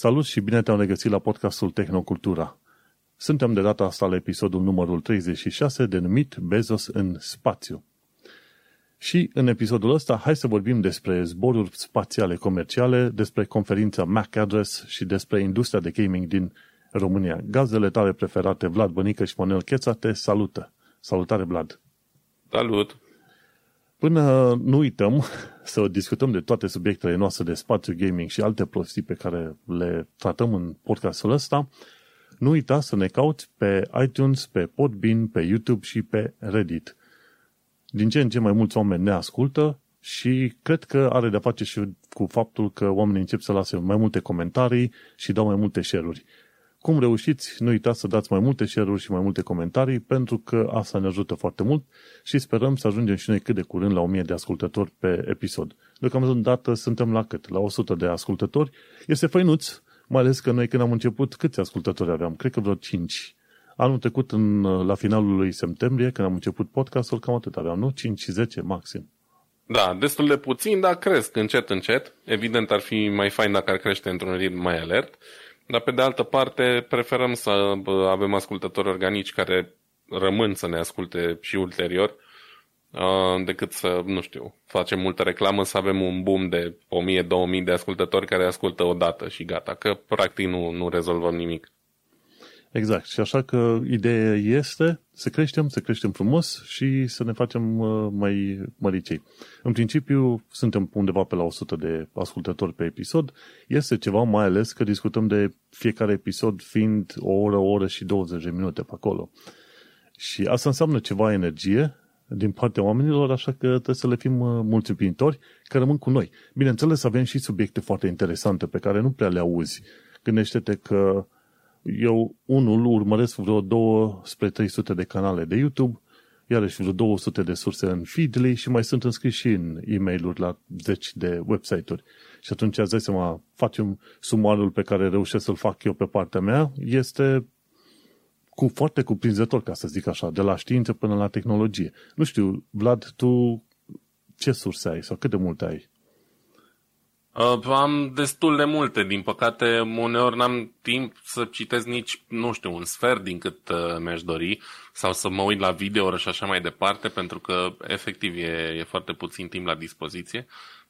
Salut și bine te-am regăsit la podcastul Tehnocultura. Suntem de data asta la episodul numărul 36 denumit Bezos în spațiu. Și în episodul ăsta hai să vorbim despre zboruri spațiale comerciale, despre conferința MAC Address și despre industria de gaming din România. Gazele tale preferate, Vlad Bănică și Manuel Cheța, te salută. Salutare, Vlad! Salut! Până nu uităm să discutăm de toate subiectele noastre de spațiu gaming și alte prostii pe care le tratăm în podcastul ăsta, nu uita să ne cauți pe iTunes, pe Podbean, pe YouTube și pe Reddit. Din ce în ce mai mulți oameni ne ascultă și cred că are de-a face și cu faptul că oamenii încep să lase mai multe comentarii și dau mai multe share-uri. Cum reușiți, nu uitați să dați mai multe share-uri și mai multe comentarii, pentru că asta ne ajută foarte mult și sperăm să ajungem și noi cât de curând la 1000 de ascultători pe episod. Deocamdată suntem la cât? La 100 de ascultători. Este făinuț, mai ales că noi când am început, câți ascultători aveam? Cred că vreo 5. Anul trecut, în, la finalul lui septembrie, când am început podcastul, cam atât aveam, nu? 5 și 10 maxim. Da, destul de puțin, dar cresc încet, încet. Evident, ar fi mai fain dacă ar crește într-un ritm mai alert. Dar pe de altă parte, preferăm să avem ascultători organici care rămân să ne asculte și ulterior, decât să, nu știu, facem multă reclamă, să avem un boom de 1000-2000 de ascultători care ascultă o dată și gata, că practic nu, nu rezolvăm nimic. Exact. Și așa că ideea este să creștem, să creștem frumos și să ne facem uh, mai măricei. În principiu, suntem undeva pe la 100 de ascultători pe episod. Este ceva mai ales că discutăm de fiecare episod fiind o oră, o oră și 20 de minute pe acolo. Și asta înseamnă ceva energie din partea oamenilor, așa că trebuie să le fim uh, mulțumitori că rămân cu noi. Bineînțeles, avem și subiecte foarte interesante pe care nu prea le auzi. Gândește-te că eu, unul, urmăresc vreo 2 spre 300 de canale de YouTube, iarăși vreo 200 de surse în Feedly și mai sunt înscris și în e mail la 10 de website-uri. Și atunci, îți dai seama, facem sumarul pe care reușesc să-l fac eu pe partea mea, este cu foarte cuprinzător, ca să zic așa, de la știință până la tehnologie. Nu știu, Vlad, tu ce surse ai sau cât de multe ai? Uh, am destul de multe, din păcate uneori n-am timp să citesc nici, nu știu, un sfert din cât uh, mi-aș dori sau să mă uit la video și așa mai departe, pentru că efectiv e, e foarte puțin timp la dispoziție.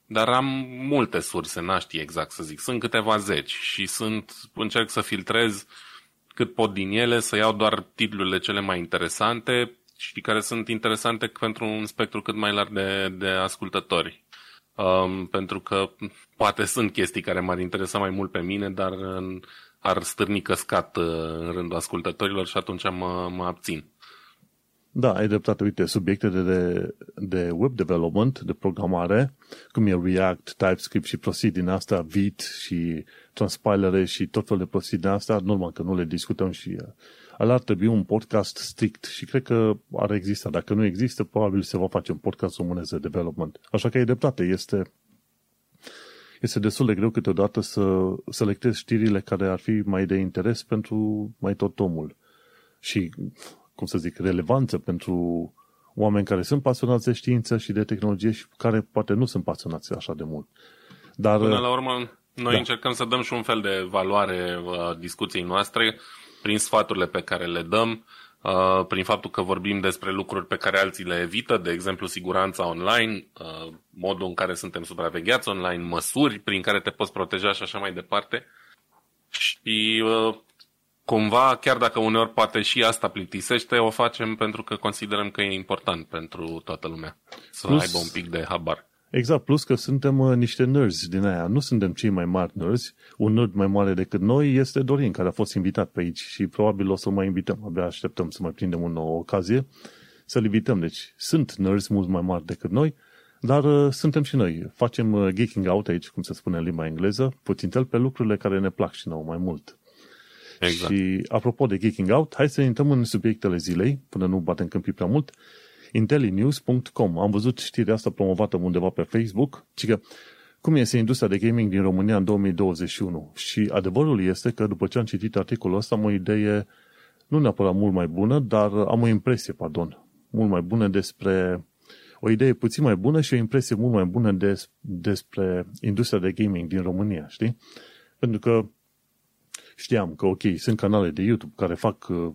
Dar am multe surse, n-aș ști exact să zic. Sunt câteva zeci și sunt, încerc să filtrez cât pot din ele, să iau doar titlurile cele mai interesante și care sunt interesante pentru un spectru cât mai larg de, de ascultători um, pentru că poate sunt chestii care m-ar interesa mai mult pe mine, dar uh, ar stârni căscat uh, în rândul ascultătorilor și atunci mă, mă abțin. Da, ai dreptate. Uite, subiecte de, de, de web development, de programare, cum e React, TypeScript și prostii din asta, Vite și transpilere și tot felul de prostii din asta, normal că nu le discutăm și uh, ăla ar trebui un podcast strict și cred că ar exista. Dacă nu există, probabil se va face un podcast românesc de development. Așa că e dreptate, este, este destul de greu câteodată să selectezi știrile care ar fi mai de interes pentru mai tot omul. Și, cum să zic, relevanță pentru oameni care sunt pasionați de știință și de tehnologie și care poate nu sunt pasionați așa de mult. Dar, Până la urmă, noi da. încercăm să dăm și un fel de valoare a discuției noastre prin sfaturile pe care le dăm, uh, prin faptul că vorbim despre lucruri pe care alții le evită, de exemplu siguranța online, uh, modul în care suntem supravegheați online, măsuri prin care te poți proteja și așa mai departe. Și uh, cumva, chiar dacă uneori poate și asta plictisește, o facem pentru că considerăm că e important pentru toată lumea să Plus, aibă un pic de habar. Exact, plus că suntem uh, niște nerds din aia. Nu suntem cei mai mari nerds. Un nerd mai mare decât noi este Dorin, care a fost invitat pe aici și probabil o să mai invităm. Abia așteptăm să mai prindem o nouă ocazie să-l invităm. Deci sunt nerds mult mai mari decât noi, dar uh, suntem și noi. Facem uh, geeking out aici, cum se spune în limba engleză, puțin pe lucrurile care ne plac și nouă mai mult. Exact. Și apropo de geeking out, hai să intrăm în subiectele zilei, până nu batem câmpii prea mult. Uh, intellinews.com. Am văzut știrea asta promovată undeva pe Facebook, ci că cum este industria de gaming din România în 2021. Și adevărul este că după ce am citit articolul ăsta am o idee nu neapărat mult mai bună, dar am o impresie, pardon, mult mai bună despre o idee puțin mai bună și o impresie mult mai bună des, despre industria de gaming din România, știi? Pentru că Știam că, ok, sunt canale de YouTube care fac uh,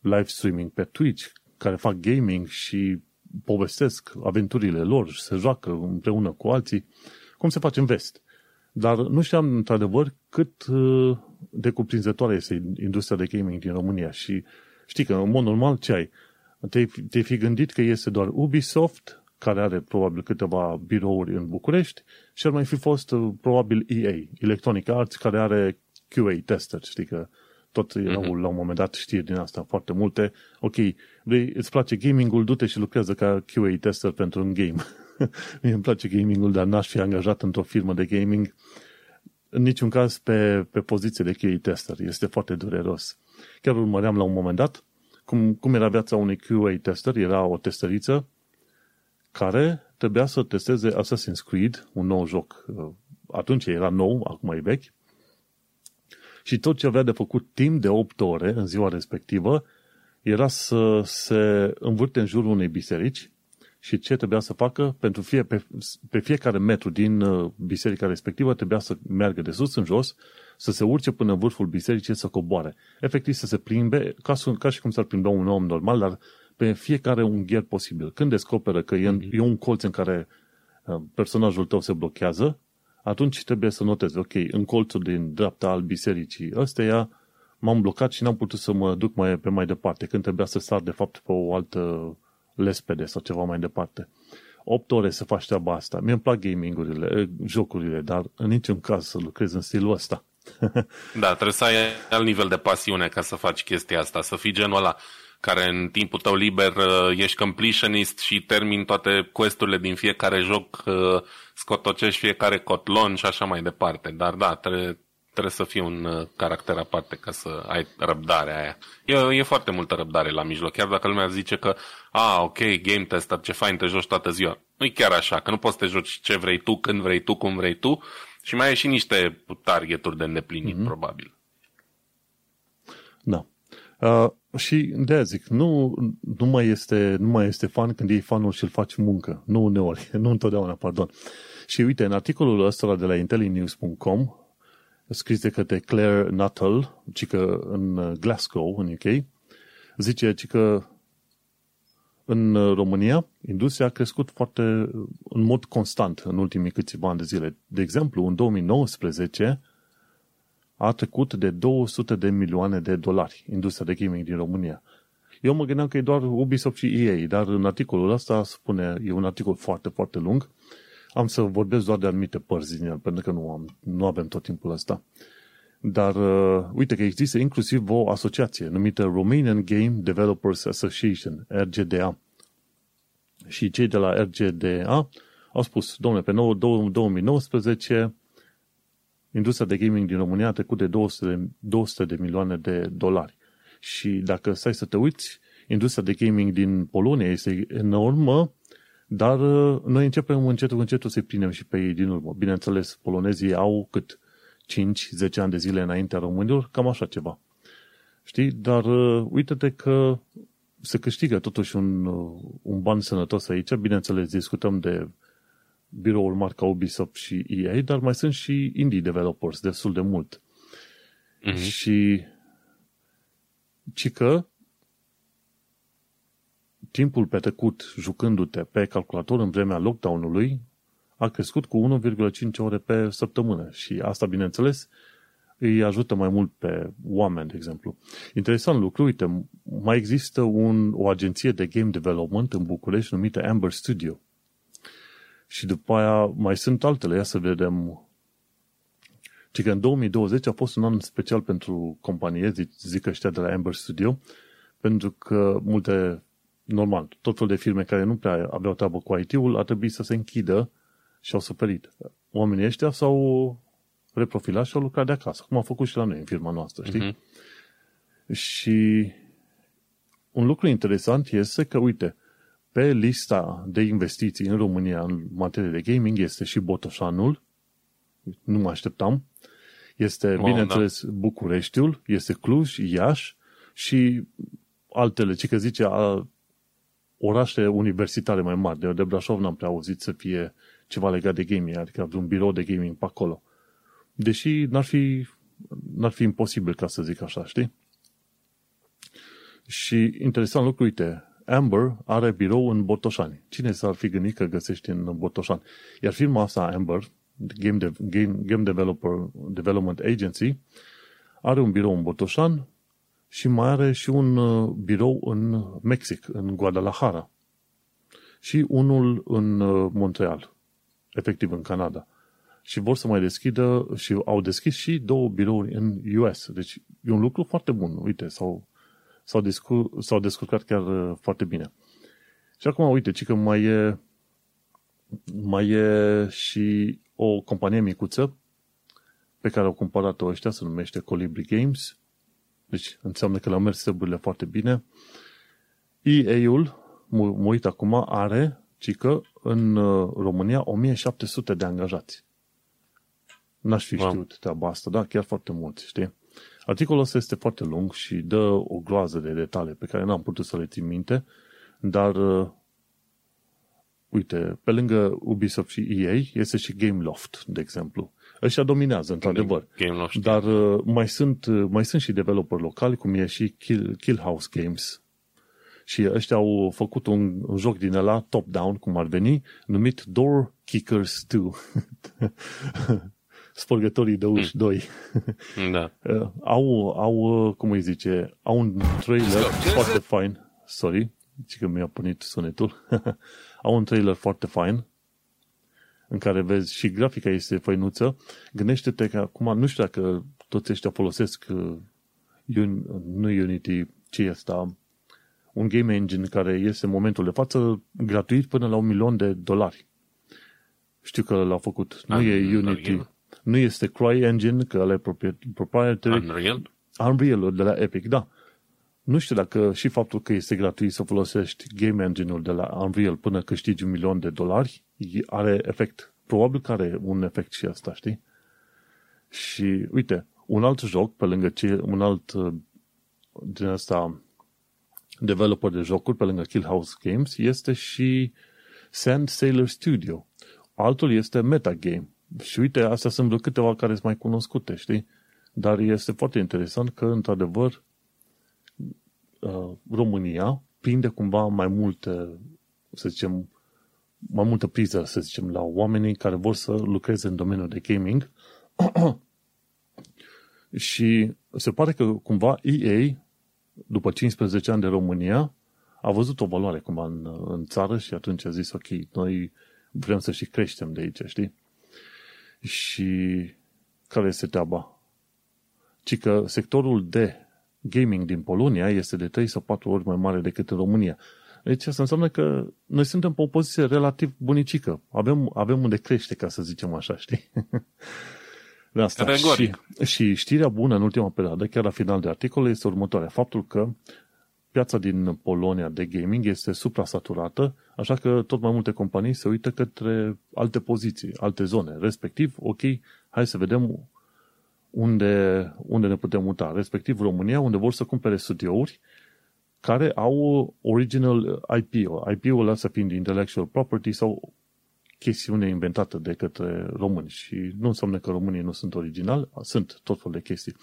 live streaming pe Twitch, care fac gaming și povestesc aventurile lor și se joacă împreună cu alții, cum se face în vest. Dar nu știam, într-adevăr, cât uh, de cuprinzătoare este industria de gaming din România și știi că, în mod normal, ce ai? Te-ai, te fi gândit că este doar Ubisoft, care are probabil câteva birouri în București și ar mai fi fost uh, probabil EA, Electronic Arts, care are QA tester, știi că tot erau mm-hmm. la un moment dat știri din asta foarte multe. Ok, vrei, îți place gamingul, du-te și lucrează ca QA tester pentru un game. Mie îmi place gamingul, dar n-aș fi angajat într-o firmă de gaming în niciun caz pe, pe poziție de QA tester. Este foarte dureros. Chiar urmăream la un moment dat cum, cum era viața unui QA tester. Era o testăriță care trebuia să testeze Assassin's Creed, un nou joc. Atunci era nou, acum e vechi. Și tot ce avea de făcut timp de 8 ore în ziua respectivă era să se învârte în jurul unei biserici și ce trebuia să facă pentru fie, pe, pe fiecare metru din uh, biserica respectivă trebuia să meargă de sus în jos, să se urce până în vârful bisericii să coboare. Efectiv să se plimbe, ca, ca și cum s-ar plimba un om normal, dar pe fiecare ungher posibil. Când descoperă că e, mm-hmm. e un colț în care uh, personajul tău se blochează, atunci trebuie să notezi, ok, în colțul din dreapta al bisericii ăsteia m-am blocat și n-am putut să mă duc mai, pe mai departe, când trebuia să sar de fapt pe o altă lespede sau ceva mai departe. 8 ore să faci treaba asta. Mie îmi plac gamingurile, eh, jocurile, dar în niciun caz să lucrez în stilul ăsta. da, trebuie să ai alt nivel de pasiune ca să faci chestia asta, să fii genul ăla care în timpul tău liber uh, ești completionist și termin toate questurile din fiecare joc, uh, scotocești fiecare cotlon și așa mai departe. Dar da, trebuie, trebuie să fii un uh, caracter aparte ca să ai răbdarea aia. E, e foarte multă răbdare la mijloc, chiar dacă lumea zice că, a, ok, game tester, ce fain, te joci toată ziua. Nu e chiar așa, că nu poți să te joci ce vrei tu, când vrei tu, cum vrei tu și mai ai și niște targeturi de îndeplinit, mm-hmm. probabil. Da. Uh, și de zic, nu, nu, mai este, nu mai este fan când iei fanul și îl faci muncă. Nu uneori, nu întotdeauna, pardon. Și uite, în articolul ăsta de la intellinews.com, scris de către Claire Nuttall, ci că în Glasgow, în UK, zice ci că în România, industria a crescut foarte, în mod constant în ultimii câțiva ani de zile. De exemplu, în 2019, a trecut de 200 de milioane de dolari industria de gaming din România. Eu mă gândeam că e doar Ubisoft și EA, dar în articolul ăsta spune, e un articol foarte, foarte lung, am să vorbesc doar de anumite părți din el, pentru că nu, am, nu avem tot timpul ăsta. Dar uh, uite că există inclusiv o asociație numită Romanian Game Developers Association, RGDA. Și cei de la RGDA au spus, domnule, pe 2019 industria de gaming din România a trecut de 200 de, 200 de milioane de dolari. Și dacă stai să te uiți, industria de gaming din Polonia este enormă, dar uh, noi începem încetul încetul să-i prindem și pe ei din urmă. Bineînțeles, polonezii au cât 5-10 ani de zile înaintea românilor, cam așa ceva. Știi? Dar uh, uite-te că se câștigă totuși un, uh, un ban sănătos aici. Bineînțeles, discutăm de biroul marca Ubisoft și EA, dar mai sunt și indie developers destul de mult. Mm-hmm. Și ci că timpul petrecut jucându-te pe calculator în vremea lockdown-ului a crescut cu 1,5 ore pe săptămână și asta, bineînțeles, îi ajută mai mult pe oameni, de exemplu. Interesant lucru, uite, mai există un, o agenție de game development în București numită Amber Studio. Și după aia mai sunt altele, ia să vedem. Ci că în 2020 a fost un an special pentru companie, zic, zic ăștia de la Amber Studio, pentru că multe, normal, tot fel de firme care nu prea aveau treabă cu IT-ul, a trebuit să se închidă și au suferit. Oamenii ăștia s-au reprofilat și au lucrat de acasă, cum am făcut și la noi în firma noastră, știi? Uh-huh. Și un lucru interesant este că, uite, pe lista de investiții în România în materie de gaming este și Botoșanul, nu mă așteptam, este, wow, bineînțeles, da. Bucureștiul, este Cluj, Iași și altele, ci că zice a, orașe universitare mai mari. De, de Brașov n-am prea auzit să fie ceva legat de gaming, adică un birou de gaming pe acolo. Deși n-ar fi n-ar fi imposibil ca să zic așa, știi? Și interesant lucru, uite, Amber are birou în Botoșani. Cine s-ar fi gândit că găsești în Botoșani? Iar firma asta, Amber, Game, de, Game, Game Developer Development Agency, are un birou în Botoșan și mai are și un uh, birou în Mexic, în Guadalajara. Și unul în uh, Montreal, efectiv în Canada. Și vor să mai deschidă și au deschis și două birouri în US. Deci e un lucru foarte bun. Uite, s-au, s-au, descur, s-au descurcat chiar uh, foarte bine. Și acum, uite, ci că mai e, mai e și o companie micuță pe care au cumpărat-o ăștia, se numește Colibri Games. Deci înseamnă că le-au mers treburile foarte bine. EA-ul, mă, mă uit acum, are, ci că în uh, România 1700 de angajați. N-aș fi wow. știut treaba asta, da? Chiar foarte mulți, știi? Articolul ăsta este foarte lung și dă o groază de detalii pe care n-am putut să le țin minte, dar uh, uite, pe lângă Ubisoft și EA este și Gameloft, de exemplu. Ăștia dominează, într-adevăr. Gameloft, Dar uh, mai, sunt, uh, mai sunt și developeri locali, cum e și Kill, Kill House Games. Și ăștia au făcut un, un joc din ăla, top-down, cum ar veni, numit Door Kickers 2. Spărgătorii de uși 2. Da. Uh, au, au, cum îi zice, au un trailer foarte fain. Sorry, zic că mi-a punit sunetul. au un trailer foarte fain în care vezi și grafica este făinuță. Gândește-te că acum, nu știu dacă toți ăștia folosesc uh, nu Unity, ce este un game engine care este în momentul de față gratuit până la un milion de dolari. Știu că l-au făcut. Nu Unreal. e Unity. Nu este CryEngine, că ăla e proprietary. Unreal? Unreal de la Epic, da. Nu știu dacă și faptul că este gratuit să folosești game engine-ul de la Unreal până câștigi un milion de dolari are efect. Probabil că are un efect și asta, știi? Și uite, un alt joc, pe lângă ce, un alt uh, din asta developer de jocuri, pe lângă Kill House Games, este și Sand Sailor Studio. Altul este Metagame. Și uite, astea sunt vreo câteva care sunt mai cunoscute, știi? Dar este foarte interesant că, într-adevăr, uh, România prinde cumva mai multe, să zicem, mai multă priză, să zicem, la oamenii care vor să lucreze în domeniul de gaming. și se pare că cumva EA, după 15 ani de România, a văzut o valoare cumva în, în țară și atunci a zis, ok, noi vrem să și creștem de aici, știi? Și care este treaba? Ci că sectorul de gaming din Polonia este de 3 sau 4 ori mai mare decât în România. Deci asta înseamnă că noi suntem pe o poziție relativ bunicică. Avem, avem unde crește, ca să zicem așa, știi? De asta. Și, și știrea bună în ultima perioadă, chiar la final de articol, este următoarea. Faptul că piața din Polonia de gaming este suprasaturată, așa că tot mai multe companii se uită către alte poziții, alte zone. Respectiv, ok, hai să vedem unde, unde ne putem muta. Respectiv România, unde vor să cumpere studiouri care au original IP. IP-ul ăsta fiind intellectual property sau chestiune inventată de către români. Și nu înseamnă că românii nu sunt originali, sunt tot fel de chestii.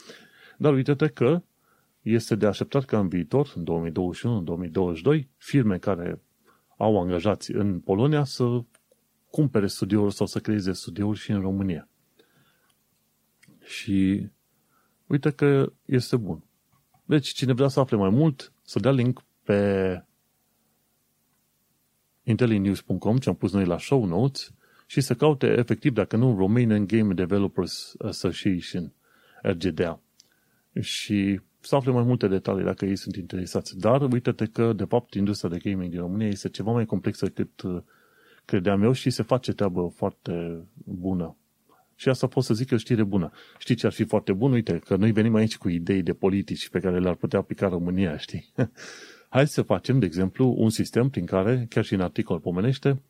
Dar uite-te că este de așteptat ca în viitor, în 2021-2022, firme care au angajați în Polonia să cumpere studiouri sau să creeze studiouri și în România. Și uite că este bun. Deci, cine vrea să afle mai mult, să dea link pe intelinews.com, ce am pus noi la show notes, și să caute efectiv, dacă nu, Romanian Game Developers Association, RGDA. Și să afle mai multe detalii dacă ei sunt interesați. Dar uite-te că, de fapt, industria de gaming din România este ceva mai complexă decât uh, credeam eu și se face treabă foarte bună. Și asta pot să zic că știre bună. Știi ce ar fi foarte bun? Uite, că noi venim aici cu idei de politici pe care le-ar putea aplica România, știi? Hai să facem, de exemplu, un sistem prin care, chiar și în articol pomenește,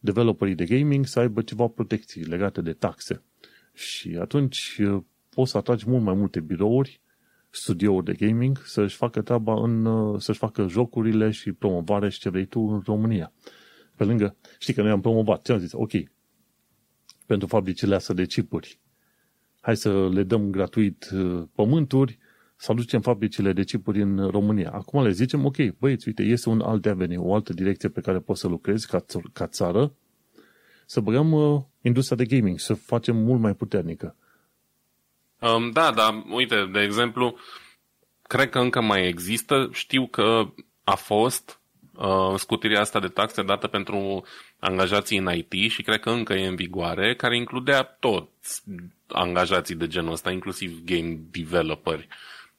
developerii de gaming să aibă ceva protecții legate de taxe. Și atunci uh, poți să atragi mult mai multe birouri, studiouri de gaming, să-și facă treaba în, uh, să-și facă jocurile și promovare și ce vrei tu în România. Pe lângă, știi că noi am promovat, ce am zis? Ok, pentru fabricile astea de chipuri. hai să le dăm gratuit uh, pământuri, să aducem fabricile de chipuri în România. Acum le zicem, ok, băieți, uite, este un alt avenue, o altă direcție pe care poți să lucrezi ca, ca țară, să băgăm uh, industria de gaming, să facem mult mai puternică. Um, da, da, uite, de exemplu, cred că încă mai există, știu că a fost uh, scutirea asta de taxe dată pentru angajații în IT și cred că încă e în vigoare, care includea toți angajații de genul ăsta, inclusiv game developeri,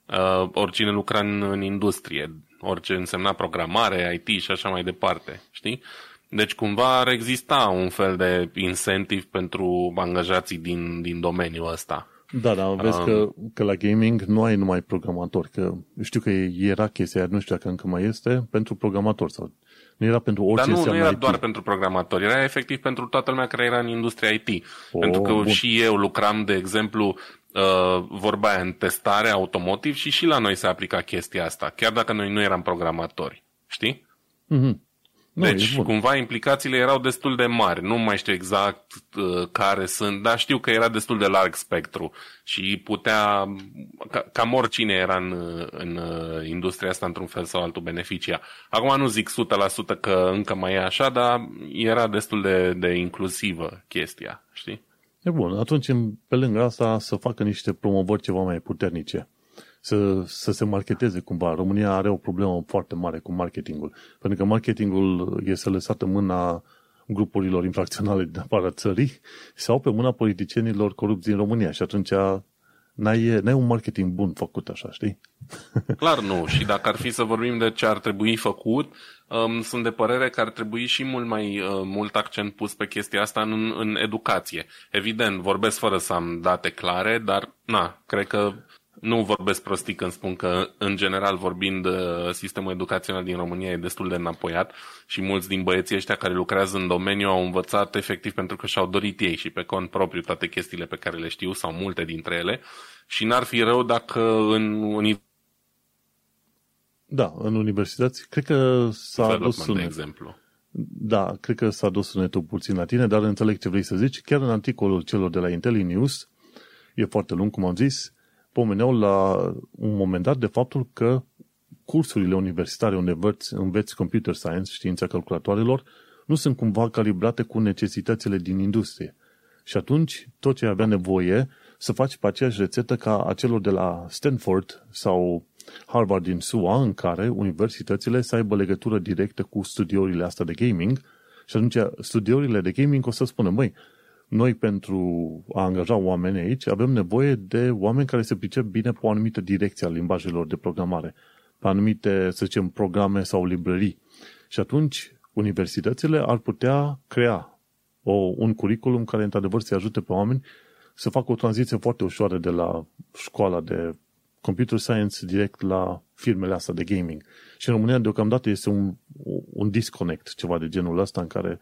uh, oricine lucra în, în industrie, orice însemna programare, IT și așa mai departe, știi? Deci cumva ar exista un fel de incentiv pentru angajații din, din domeniul ăsta. Da, da, vezi um, că, că la gaming nu ai numai programatori, că știu că era chestia, nu știu dacă încă mai este, pentru programatori sau nu era pentru orice Dar nu, nu era IT. doar pentru programatori, era efectiv pentru toată lumea care era în industria IT. Oh, pentru că bun. și eu lucram, de exemplu, uh, vorba aia în testare automotiv și și la noi se aplica chestia asta, chiar dacă noi nu eram programatori. Știi? Mm-hmm. Nu, deci, cumva, implicațiile erau destul de mari. Nu mai știu exact uh, care sunt, dar știu că era destul de larg spectru și putea, ca, cam oricine era în, în uh, industria asta într-un fel sau altul beneficia. Acum nu zic 100% că încă mai e așa, dar era destul de, de inclusivă chestia, știi? E bun, atunci pe lângă asta să facă niște promovări ceva mai puternice să, să se marketeze cumva. România are o problemă foarte mare cu marketingul, pentru că marketingul este lăsat în mâna grupurilor infracționale din afara țării sau pe mâna politicienilor corupți din România și atunci n-ai, n-ai un marketing bun făcut așa, știi? Clar nu. Și dacă ar fi să vorbim de ce ar trebui făcut, um, sunt de părere că ar trebui și mult mai uh, mult accent pus pe chestia asta în, în educație. Evident, vorbesc fără să am date clare, dar na, cred că nu vorbesc prostii când spun că, în general vorbind, uh, sistemul educațional din România e destul de înapoiat și mulți din băieții ăștia care lucrează în domeniu au învățat efectiv pentru că și-au dorit ei și pe cont propriu toate chestiile pe care le știu sau multe dintre ele și n-ar fi rău dacă în da, în universități, cred că s-a dus sunet. De exemplu. Da, cred că s-a dus sunetul puțin la tine, dar înțeleg ce vrei să zici. Chiar în articolul celor de la IntelliNews, e foarte lung, cum am zis, pomeneau la un moment dat de faptul că cursurile universitare unde înveți, înveți computer science, știința calculatoarelor, nu sunt cumva calibrate cu necesitățile din industrie. Și atunci, tot ce avea nevoie să faci pe aceeași rețetă ca acelor de la Stanford sau Harvard din SUA, în care universitățile să aibă legătură directă cu studiourile astea de gaming și atunci studiourile de gaming o să spună, măi, noi pentru a angaja oameni aici avem nevoie de oameni care se pricep bine pe o anumită direcție a limbajelor de programare, pe anumite, să zicem, programe sau librării. Și atunci universitățile ar putea crea o, un curriculum care într-adevăr să ajute pe oameni să facă o tranziție foarte ușoară de la școala de computer science direct la firmele astea de gaming. Și în România deocamdată este un, un disconnect, ceva de genul ăsta în care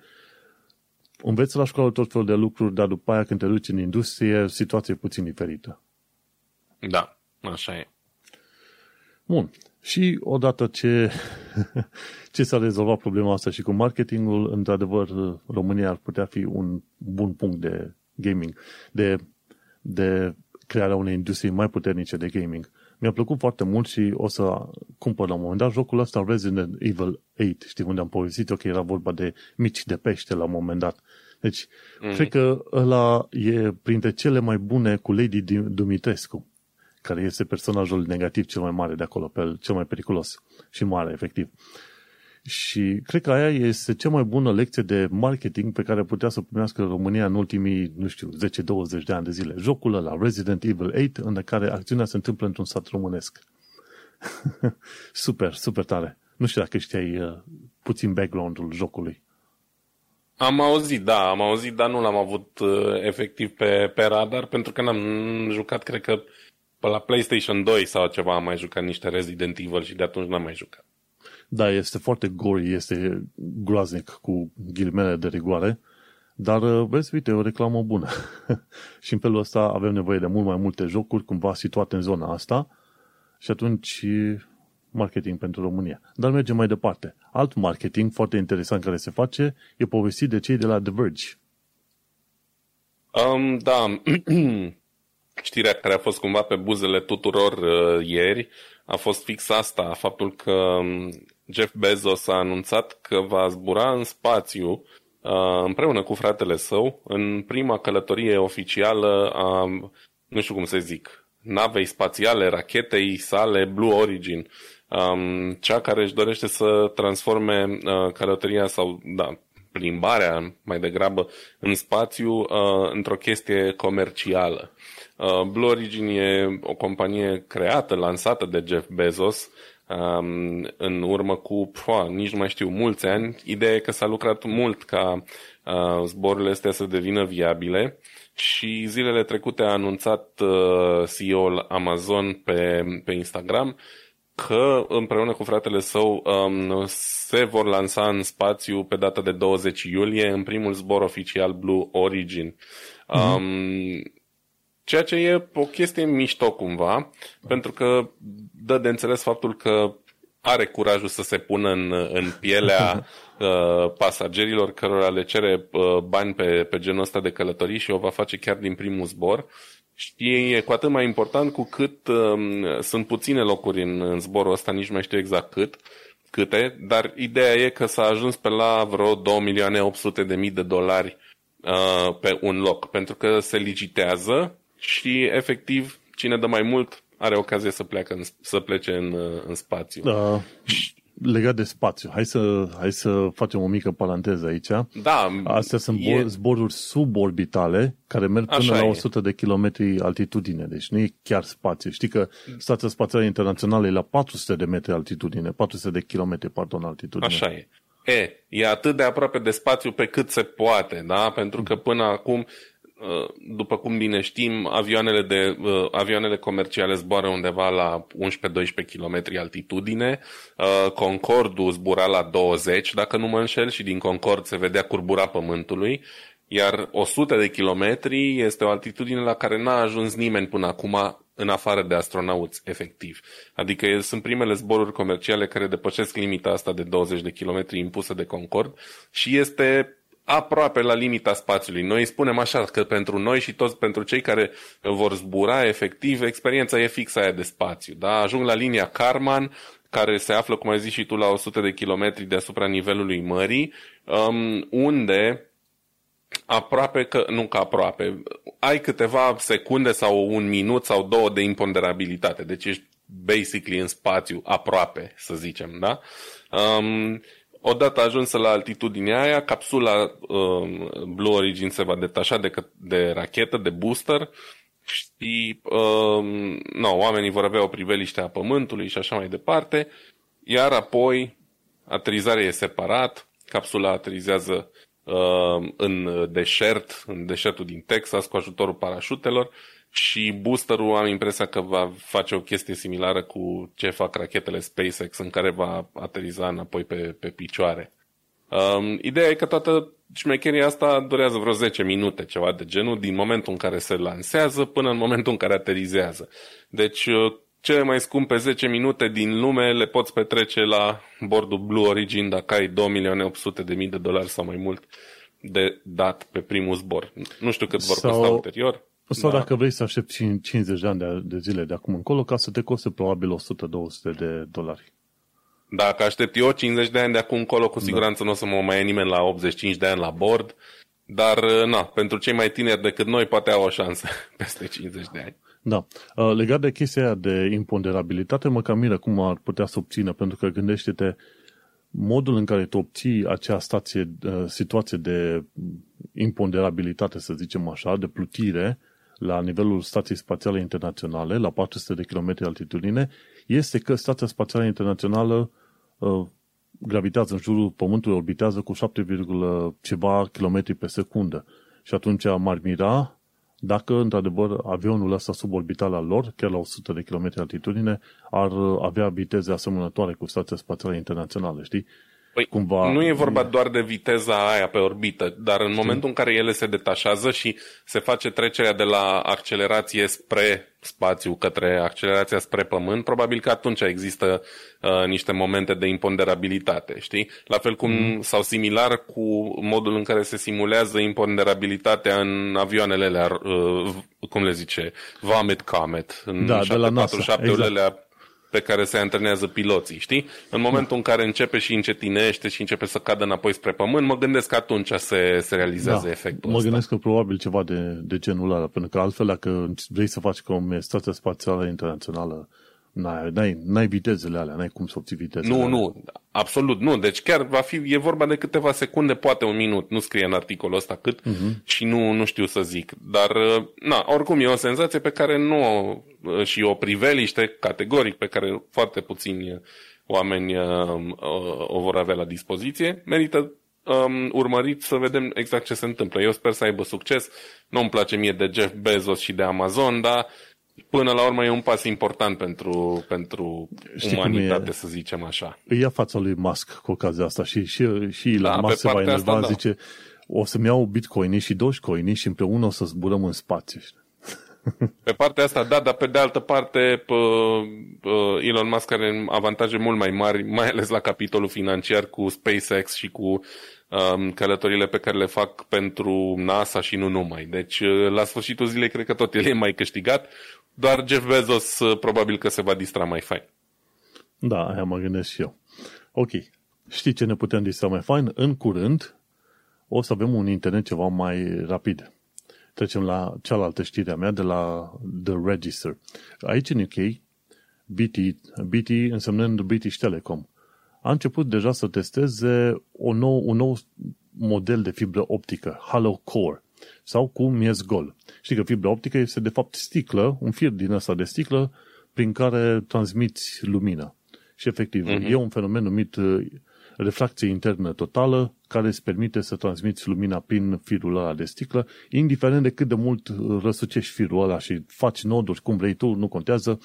înveți la școală tot felul de lucruri, dar după aia când te duci în industrie, situația e puțin diferită. Da, așa e. Bun. Și odată ce, ce s-a rezolvat problema asta și cu marketingul, într-adevăr, România ar putea fi un bun punct de gaming, de, de crearea unei industrie mai puternice de gaming. Mi-a plăcut foarte mult și o să cumpăr la un moment dat jocul ăsta Resident Evil 8, știi unde am povestit-o că era vorba de mici de pește la un moment dat. Deci, mm-hmm. cred că ăla e printre cele mai bune cu Lady Dumitrescu, care este personajul negativ cel mai mare de acolo, pe cel mai periculos și mare, efectiv. Și cred că aia este cea mai bună lecție de marketing pe care putea să primească România în ultimii, nu știu, 10-20 de ani de zile. Jocul ăla, Resident Evil 8, în care acțiunea se întâmplă într-un sat românesc. super, super tare. Nu știu dacă știai uh, puțin background-ul jocului. Am auzit, da, am auzit, dar nu l-am avut uh, efectiv pe, pe radar, pentru că n-am jucat, cred că pe la PlayStation 2 sau ceva am mai jucat niște Resident Evil și de atunci n-am mai jucat. Da, este foarte gory, este groaznic cu ghilimele de rigoare, dar uh, vezi, uite, o reclamă bună. și în felul ăsta avem nevoie de mult mai multe jocuri cumva situate în zona asta și atunci marketing pentru România. Dar mergem mai departe. Alt marketing foarte interesant care se face e povestit de cei de la The Verge. Um, da, știrea care a fost cumva pe buzele tuturor uh, ieri a fost fix asta, faptul că um, Jeff Bezos a anunțat că va zbura în spațiu uh, împreună cu fratele său în prima călătorie oficială a, nu știu cum să zic, navei spațiale, rachetei sale Blue Origin, um, cea care își dorește să transforme uh, călătoria sau, da, plimbarea mai degrabă în spațiu uh, într-o chestie comercială. Uh, Blue Origin e o companie creată, lansată de Jeff Bezos um, în urmă cu, pua, nici nu mai știu, mulți ani. Ideea e că s-a lucrat mult ca uh, zborurile astea să devină viabile și zilele trecute a anunțat uh, CEO-ul Amazon pe, pe Instagram că împreună cu fratele său um, se vor lansa în spațiu pe data de 20 iulie în primul zbor oficial Blue Origin. Mm-hmm. Um, ceea ce e o chestie mișto cumva, pentru că dă de înțeles faptul că are curajul să se pună în, în pielea uh, pasagerilor cărora le cere uh, bani pe, pe genul ăsta de călătorii și o va face chiar din primul zbor. Și e cu atât mai important cu cât uh, sunt puține locuri în, în zborul ăsta, nici mai știu exact cât, câte, dar ideea e că s-a ajuns pe la vreo 2 milioane 800 de mii de dolari uh, pe un loc, pentru că se licitează și efectiv cine dă mai mult are ocazie să, pleacă în, să plece în, în spațiu. Da, legat de spațiu, hai să, hai să facem o mică paranteză aici. Da. Astea sunt e... zboruri suborbitale care merg până Așa la 100 e. de kilometri altitudine, deci nu e chiar spațiu. Știi că Stația Spațială Internațională e la 400 de metri altitudine, 400 de kilometri, pardon, altitudine. Așa e. E, e atât de aproape de spațiu pe cât se poate, da? Pentru că până acum Uh, după cum bine știm, avioanele, de, uh, avioanele comerciale zboară undeva la 11-12 km altitudine, uh, Concordul zbura la 20, dacă nu mă înșel, și din Concord se vedea curbura pământului, iar 100 de kilometri este o altitudine la care n-a ajuns nimeni până acum în afară de astronauți, efectiv. Adică sunt primele zboruri comerciale care depășesc limita asta de 20 de kilometri impusă de Concord și este aproape la limita spațiului. Noi spunem așa că pentru noi și toți pentru cei care vor zbura efectiv, experiența e fixă aia de spațiu. Da? Ajung la linia Karman, care se află, cum ai zis și tu, la 100 de kilometri deasupra nivelului mării, um, unde aproape că, nu că aproape, ai câteva secunde sau un minut sau două de imponderabilitate. Deci ești basically în spațiu, aproape, să zicem, da? Um, odată ajunsă la altitudinea aia, capsula uh, Blue Origin se va detașa de, de rachetă, de booster și uh, no, oamenii vor avea o priveliște a Pământului și așa mai departe, iar apoi aterizarea e separat, capsula aterizează uh, în deșert, în deșertul din Texas cu ajutorul parașutelor și boosterul am impresia că va face o chestie similară cu ce fac rachetele SpaceX în care va ateriza înapoi pe, pe picioare. Um, ideea e că toată șmecheria asta durează vreo 10 minute, ceva de genul, din momentul în care se lansează până în momentul în care aterizează. Deci uh, cele mai scumpe 10 minute din lume le poți petrece la bordul Blue Origin dacă ai 2.800.000 de de dolari sau mai mult de dat pe primul zbor. Nu știu cât vor sau, costa ulterior. Sau da. dacă vrei să aștepți 50 de ani de, de zile de acum încolo, ca să te coste probabil 100-200 de dolari. Dacă aștept eu 50 de ani de acum încolo, cu da. siguranță da. nu o să mă mai ia nimeni la 85 de ani la bord, dar na, pentru cei mai tineri decât noi poate au o șansă peste 50 de ani. Da. Uh, legat de chestia aia de imponderabilitate, mă cam miră cum ar putea să obțină, pentru că gândește-te modul în care tu obții acea stație, uh, situație de imponderabilitate, să zicem așa, de plutire, la nivelul Stației Spațiale Internaționale, la 400 de km altitudine, este că Stația Spațială Internațională uh, gravitează în jurul Pământului, orbitează cu 7, ceva kilometri pe secundă. Și atunci m-ar mira dacă, într-adevăr, avionul ăsta suborbital al lor, chiar la 100 de km altitudine, ar avea viteze asemănătoare cu Stația Spațială Internațională, știi? Păi, cumva... Nu e vorba doar de viteza aia pe orbită, dar în momentul în care ele se detașează și se face trecerea de la accelerație spre spațiu către accelerația spre pământ, probabil că atunci există uh, niște momente de imponderabilitate, știi? La fel cum, mm. sau similar cu modul în care se simulează imponderabilitatea în avioanele alea, uh, cum le zice, Vomit Comet, în da, 747 de la NASA, exact pe care se antrenează piloții, știi? În momentul în care începe și încetinește și începe să cadă înapoi spre pământ, mă gândesc că atunci se, se realizează da, efectul Mă ăsta. gândesc că probabil ceva de, de genul ăla, pentru că altfel dacă vrei să faci ca o stație spațială internațională N-ai, n-ai, n-ai vitezele alea, n-ai cum să obții vitezele Nu, alea. nu, absolut nu. Deci chiar va fi, e vorba de câteva secunde, poate un minut, nu scrie în articolul ăsta cât uh-huh. și nu, nu știu să zic. Dar, uh, na, oricum e o senzație pe care nu uh, și o priveliște categoric pe care foarte puțini oameni uh, o vor avea la dispoziție. Merită um, urmărit să vedem exact ce se întâmplă. Eu sper să aibă succes. Nu îmi place mie de Jeff Bezos și de Amazon, dar până la urmă e un pas important pentru, pentru umanitate, să zicem așa. Îi ia fața lui Musk cu ocazia asta și, și, și la da, Musk se va enerva, da. zice o să-mi iau bitcoin și dogecoin și împreună o să zburăm în spațiu. Pe partea asta, da, dar pe de altă parte, pă, pă, Elon Musk are avantaje mult mai mari, mai ales la capitolul financiar cu SpaceX și cu um, călătorile pe care le fac pentru NASA și nu numai. Deci, la sfârșitul zilei, cred că tot el e mai câștigat. Doar Jeff Bezos uh, probabil că se va distra mai fain. Da, aia mă gândesc și eu. Ok. Știi ce ne putem distra mai fain? În curând o să avem un internet ceva mai rapid. Trecem la cealaltă știre a mea de la The Register. Aici în UK, BT, BT însemnând British Telecom, a început deja să testeze o nou, un nou model de fibră optică, Hollow Core, sau cu miez gol. Știi că fibra optică este de fapt sticlă, un fir din ăsta de sticlă prin care transmiți lumină. Și efectiv, uh-huh. e un fenomen numit uh, refracție internă totală, care îți permite să transmiți lumina prin firul ăla de sticlă, indiferent de cât de mult uh, răsucești firul ăla și faci noduri cum vrei tu, nu contează,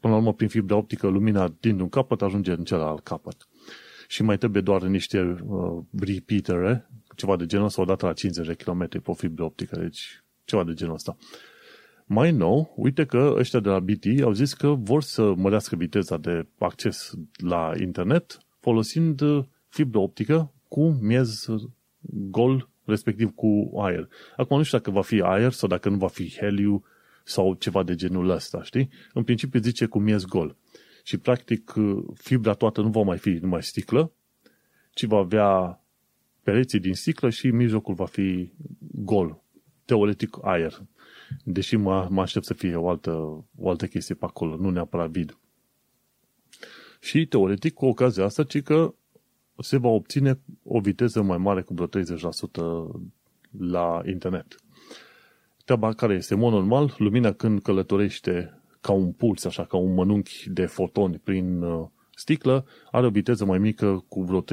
până la urmă prin fibra optică lumina din un capăt ajunge în celălalt capăt. Și mai trebuie doar niște uh, repeatere, ceva de genul ăsta, odată la 50 de km pe fibra optică, deci ceva de genul ăsta. Mai nou, uite că ăștia de la BT au zis că vor să mărească viteza de acces la internet folosind uh, fibră optică cu miez gol, respectiv cu aer. Acum nu știu dacă va fi aer sau dacă nu va fi heliu sau ceva de genul ăsta, știi? În principiu zice cu miez gol. Și practic uh, fibra toată nu va mai fi numai sticlă, ci va avea pereții din sticlă și mijlocul va fi gol, teoretic aer. Deși mă, mă aștept să fie o altă, o altă chestie pe acolo, nu neapărat vid. Și teoretic, cu ocazia asta, ci că se va obține o viteză mai mare cu vreo 30% la internet. Treaba care este, mod normal, lumina când călătorește ca un puls, așa, ca un mănunchi de fotoni prin uh, sticlă, are o viteză mai mică cu vreo 30%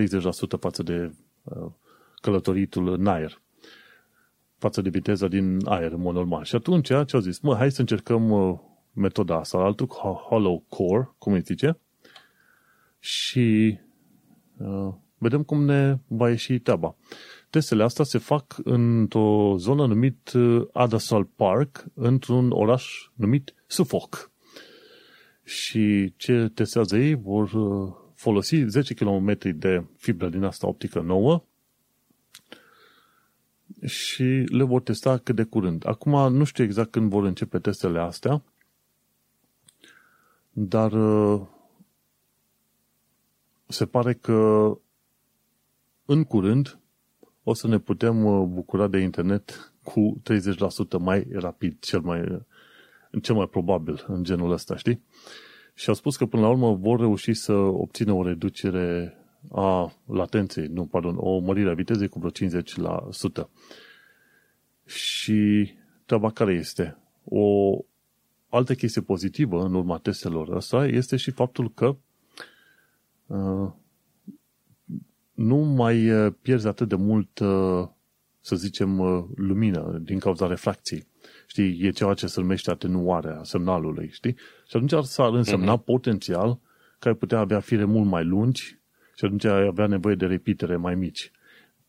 față de uh, călătoritul în aer față de viteza din aer, în mod normal. Și atunci, ce au zis? Mă, hai să încercăm uh, metoda asta, altul, hollow core, cum îi zice, și uh, vedem cum ne va ieși treaba. Testele astea se fac într-o zonă numit uh, Adasal Park, într-un oraș numit Suffolk. Și ce testează ei? Vor uh, folosi 10 km de fibră din asta optică nouă și le vor testa cât de curând. Acum nu știu exact când vor începe testele astea, dar uh, se pare că în curând o să ne putem uh, bucura de internet cu 30% mai rapid, cel mai, cel mai probabil în genul ăsta, știi? Și au spus că până la urmă vor reuși să obțină o reducere a latenței, nu, pardon, o mărire a vitezei cu vreo 50%. Și treaba care este? O altă chestie pozitivă în urma testelor ăsta este și faptul că uh, nu mai uh, pierzi atât de mult, uh, să zicem, uh, lumină din cauza refracției. Știi, e ceva ce se numește atenuarea semnalului, știi? Și atunci s-ar însemna uh-huh. potențial că ai putea avea fire mult mai lungi și Și atunci ai avea nevoie de repeatere mai mici.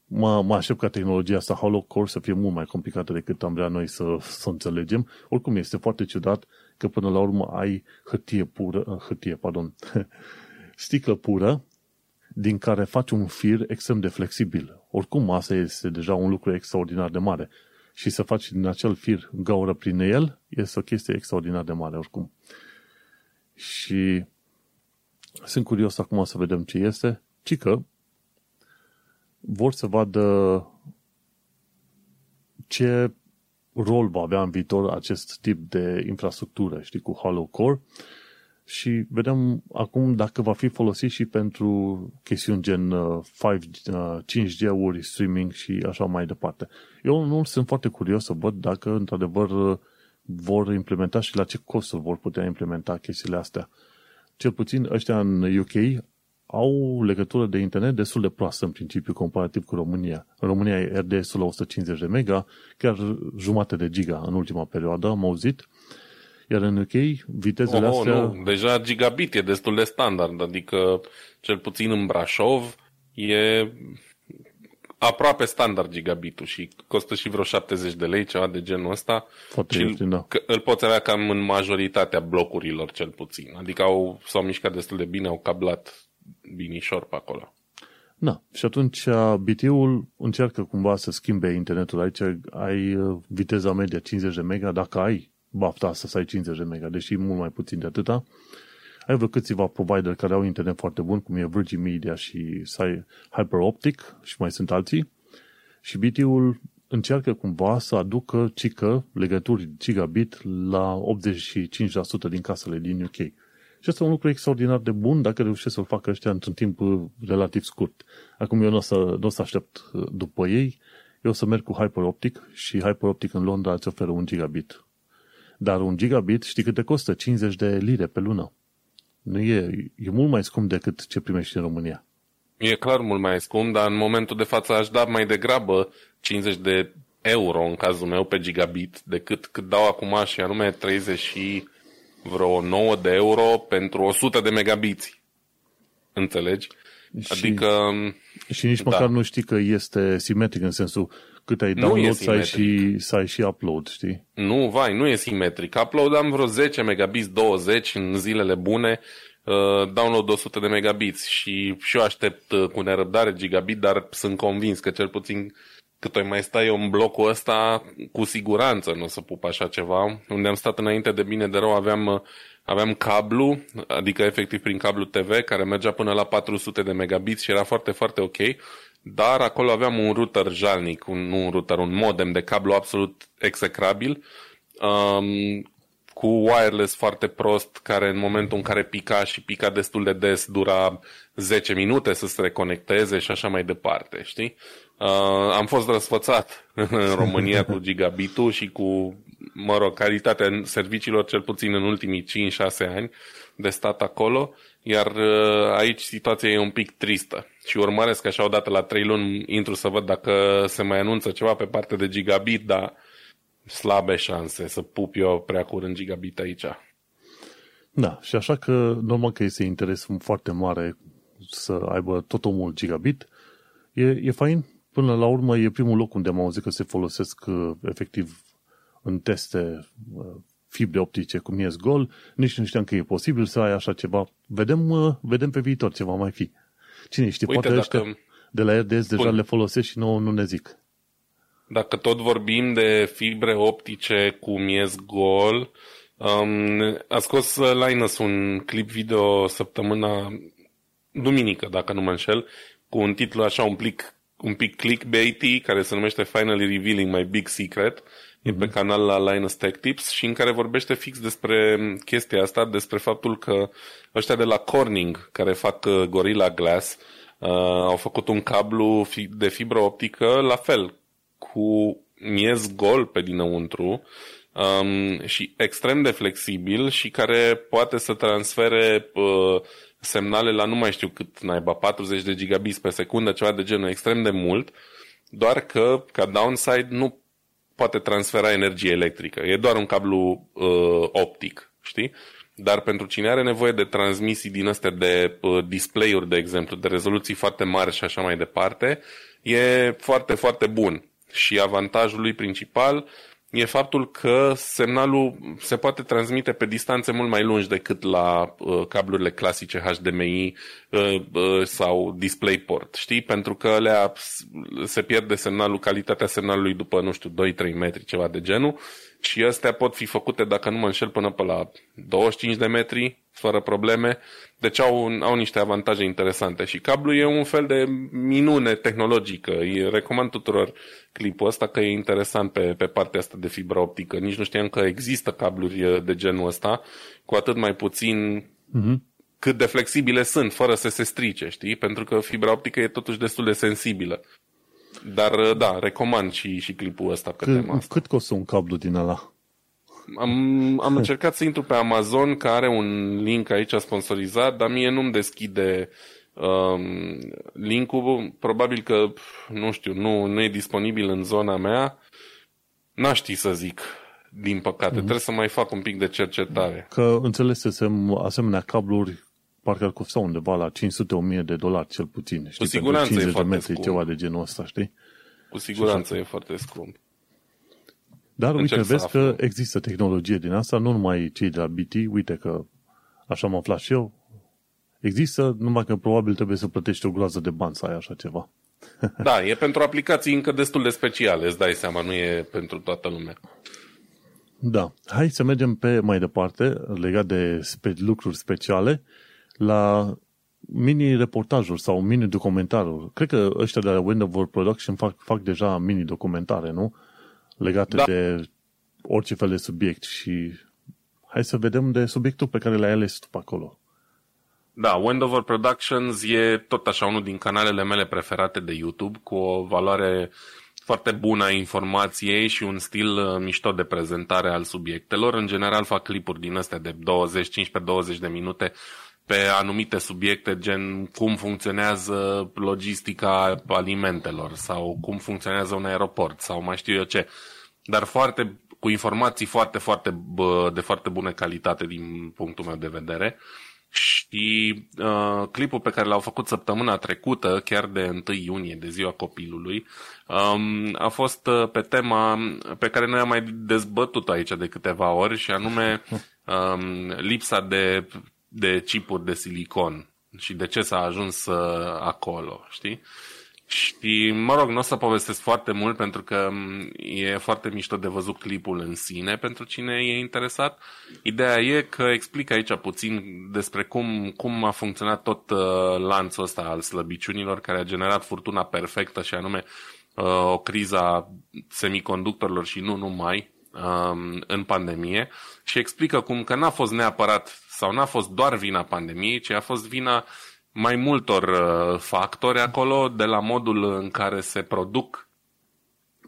Mă, mă aștept ca tehnologia asta Hollow Core să fie mult mai complicată decât am vrea noi să, să înțelegem. Oricum este foarte ciudat că până la urmă ai hârtie pură, uh, hârtie, pardon, sticlă pură din care faci un fir extrem de flexibil. Oricum, asta este deja un lucru extraordinar de mare. Și să faci din acel fir gaură prin el este o chestie extraordinar de mare, oricum. Și sunt curios acum să vedem ce este, ci că vor să vadă ce rol va avea în viitor acest tip de infrastructură, știi, cu Hollow Core și vedem acum dacă va fi folosit și pentru chestiuni gen 5, uh, 5G-uri, uh, streaming și așa mai departe. Eu nu sunt foarte curios să văd dacă într-adevăr uh, vor implementa și la ce costuri vor putea implementa chestiile astea. Cel puțin ăștia în UK au legătură de internet destul de proastă în principiu comparativ cu România. În România e RDS-ul la 150 de mega, chiar jumate de giga în ultima perioadă, am auzit. Iar în UK, vitezele oh, astea... Nu. Deja gigabit e destul de standard, adică cel puțin în Brașov e aproape standard gigabitul și costă și vreo 70 de lei, ceva de genul ăsta. Foarte și ieftin, da. îl poți avea cam în majoritatea blocurilor cel puțin. Adică au, s-au mișcat destul de bine, au cablat binișor pe acolo. Da, și atunci BT-ul încearcă cumva să schimbe internetul aici, ai uh, viteza media 50 de mega, dacă ai bafta asta să ai 50 de mega, deși mult mai puțin de atâta. Ai vreo câțiva provider care au internet foarte bun, cum e Virgin Media și HyperOptic și mai sunt alții. Și BT-ul încearcă cumva să aducă cică legături gigabit la 85% din casele din UK. Și asta e un lucru extraordinar de bun dacă reușesc să-l facă ăștia într-un timp uh, relativ scurt. Acum eu nu o să, nu o să aștept uh, după ei, eu o să merg cu HyperOptic și HyperOptic în Londra îți oferă un gigabit. Dar un gigabit știi cât te costă? 50 de lire pe lună. Nu e, e mult mai scump decât ce primești în România. E clar mult mai scump, dar în momentul de față aș da mai degrabă 50 de euro în cazul meu pe gigabit decât cât dau acum și anume 30 și vreo 9 de euro pentru 100 de megabiți. Înțelegi? Și, adică... Și nici da. măcar nu știi că este simetric în sensul cât ai download să ai, și, să ai și upload, știi? Nu, vai, nu e simetric. Upload am vreo 10 megabits, 20 în zilele bune, uh, download 100 de megabits și, și eu aștept uh, cu nerăbdare gigabit, dar sunt convins că cel puțin cât o mai stai eu în blocul ăsta, cu siguranță nu o să pup așa ceva. Unde am stat înainte de bine de rău aveam, aveam cablu, adică efectiv prin cablu TV, care mergea până la 400 de megabit și era foarte, foarte ok, dar acolo aveam un router jalnic, un, nu un router, un modem de cablu absolut execrabil, um, cu wireless foarte prost, care în momentul în care pica și pica destul de des, dura 10 minute să se reconecteze și așa mai departe, știi? Uh, am fost răsfățat în România cu gigabitul și cu, mă rog, calitatea serviciilor cel puțin în ultimii 5-6 ani de stat acolo, iar uh, aici situația e un pic tristă și urmăresc așa odată la 3 luni intru să văd dacă se mai anunță ceva pe partea de gigabit, dar slabe șanse să pup eu prea curând gigabit aici. Da, și așa că normal că este interes foarte mare să aibă tot omul gigabit. E, e fain Până la urmă e primul loc unde am auzit că se folosesc uh, efectiv în teste uh, fibre optice cum e gol, nici nu știam că e posibil să ai așa ceva. Vedem, uh, vedem pe viitor ce va mai fi. Cine știe, Uite, poate dacă... ăștia de la RDS deja Bun. le folosesc și nouă nu ne zic. Dacă tot vorbim de fibre optice cu miez gol, um, a scos Linus un clip video săptămâna duminică, dacă nu mă înșel, cu un titlu așa un plic un pic clickbaity, care se numește Finally Revealing My Big Secret. Mm-hmm. E pe mhm. canal la Linus Tech Tips și în care vorbește fix despre chestia asta, despre faptul că ăștia de la Corning, care fac uh, Gorilla Glass, uh, au făcut un cablu de fibră optică la fel, cu miez gol pe dinăuntru um, și extrem de flexibil și care poate să transfere uh, semnale la nu mai știu cât naiba, 40 de gigabits pe secundă, ceva de genul, extrem de mult, doar că ca downside nu poate transfera energie electrică. E doar un cablu uh, optic, știi? dar pentru cine are nevoie de transmisii din astea de uh, display-uri, de exemplu, de rezoluții foarte mari și așa mai departe, e foarte, foarte bun. Și avantajul lui principal e faptul că semnalul se poate transmite pe distanțe mult mai lungi decât la uh, cablurile clasice HDMI uh, uh, sau DisplayPort, știi? Pentru că alea se pierde semnalul, calitatea semnalului după, nu știu, 2-3 metri, ceva de genul și astea pot fi făcute, dacă nu mă înșel, până pe la 25 de metri, fără probleme. Deci au, au niște avantaje interesante. Și cablul e un fel de minune tehnologică. Îi recomand tuturor clipul ăsta că e interesant pe, pe partea asta de fibra optică. Nici nu știam că există cabluri de genul ăsta, cu atât mai puțin uh-huh. cât de flexibile sunt, fără să se strice, știi? Pentru că fibra optică e totuși destul de sensibilă. Dar uh, da, recomand și, și clipul ăsta pe cât, tema asta. Cât costă un cablu din ăla? Am, am încercat să intru pe Amazon, care are un link aici sponsorizat, dar mie nu-mi deschide um, linkul. Probabil că, nu știu, nu, nu e disponibil în zona mea. N-aș ști să zic, din păcate. Mm-hmm. Trebuie să mai fac un pic de cercetare. Că înțelesesem asemenea cabluri parcă ar costa undeva la 500-1000 de dolari cel puțin. Știi? Cu siguranță 50 e foarte de metri, scump. ceva de genul ăsta, știi? Cu siguranță e foarte scump. Dar Încerc uite, vezi că există tehnologie din asta, nu numai cei de la BT, uite că așa am aflat și eu, există, numai că probabil trebuie să plătești o groază de bani să ai așa ceva. Da, e pentru aplicații încă destul de speciale, îți dai seama, nu e pentru toată lumea. Da, hai să mergem pe mai departe, legat de spe- lucruri speciale la mini-reportajuri sau mini-documentaruri. Cred că ăștia de la Windows Production fac, fac deja mini-documentare, nu? Legate da. de orice fel de subiect și hai să vedem de subiectul pe care l-ai ales tu pe acolo. Da, Wendover Productions e tot așa unul din canalele mele preferate de YouTube, cu o valoare foarte bună a informației și un stil uh, mișto de prezentare al subiectelor. În general fac clipuri din astea de 20, 15-20 de minute pe anumite subiecte, gen cum funcționează logistica alimentelor sau cum funcționează un aeroport sau mai știu eu ce. Dar foarte, cu informații foarte, foarte, de foarte bună calitate din punctul meu de vedere. Și uh, clipul pe care l-au făcut săptămâna trecută, chiar de 1 iunie, de ziua copilului, um, a fost uh, pe tema pe care noi am mai dezbătut aici de câteva ori, și anume um, lipsa de de chipuri de silicon și de ce s-a ajuns uh, acolo, știi? Și, mă rog, nu o să povestesc foarte mult pentru că e foarte mișto de văzut clipul în sine pentru cine e interesat. Ideea e că explic aici puțin despre cum, cum a funcționat tot uh, lanțul ăsta al slăbiciunilor care a generat furtuna perfectă și anume uh, o criza semiconductorilor și nu numai uh, în pandemie și explică cum că n-a fost neapărat sau n-a fost doar vina pandemiei, ci a fost vina mai multor uh, factori acolo, de la modul în care se produc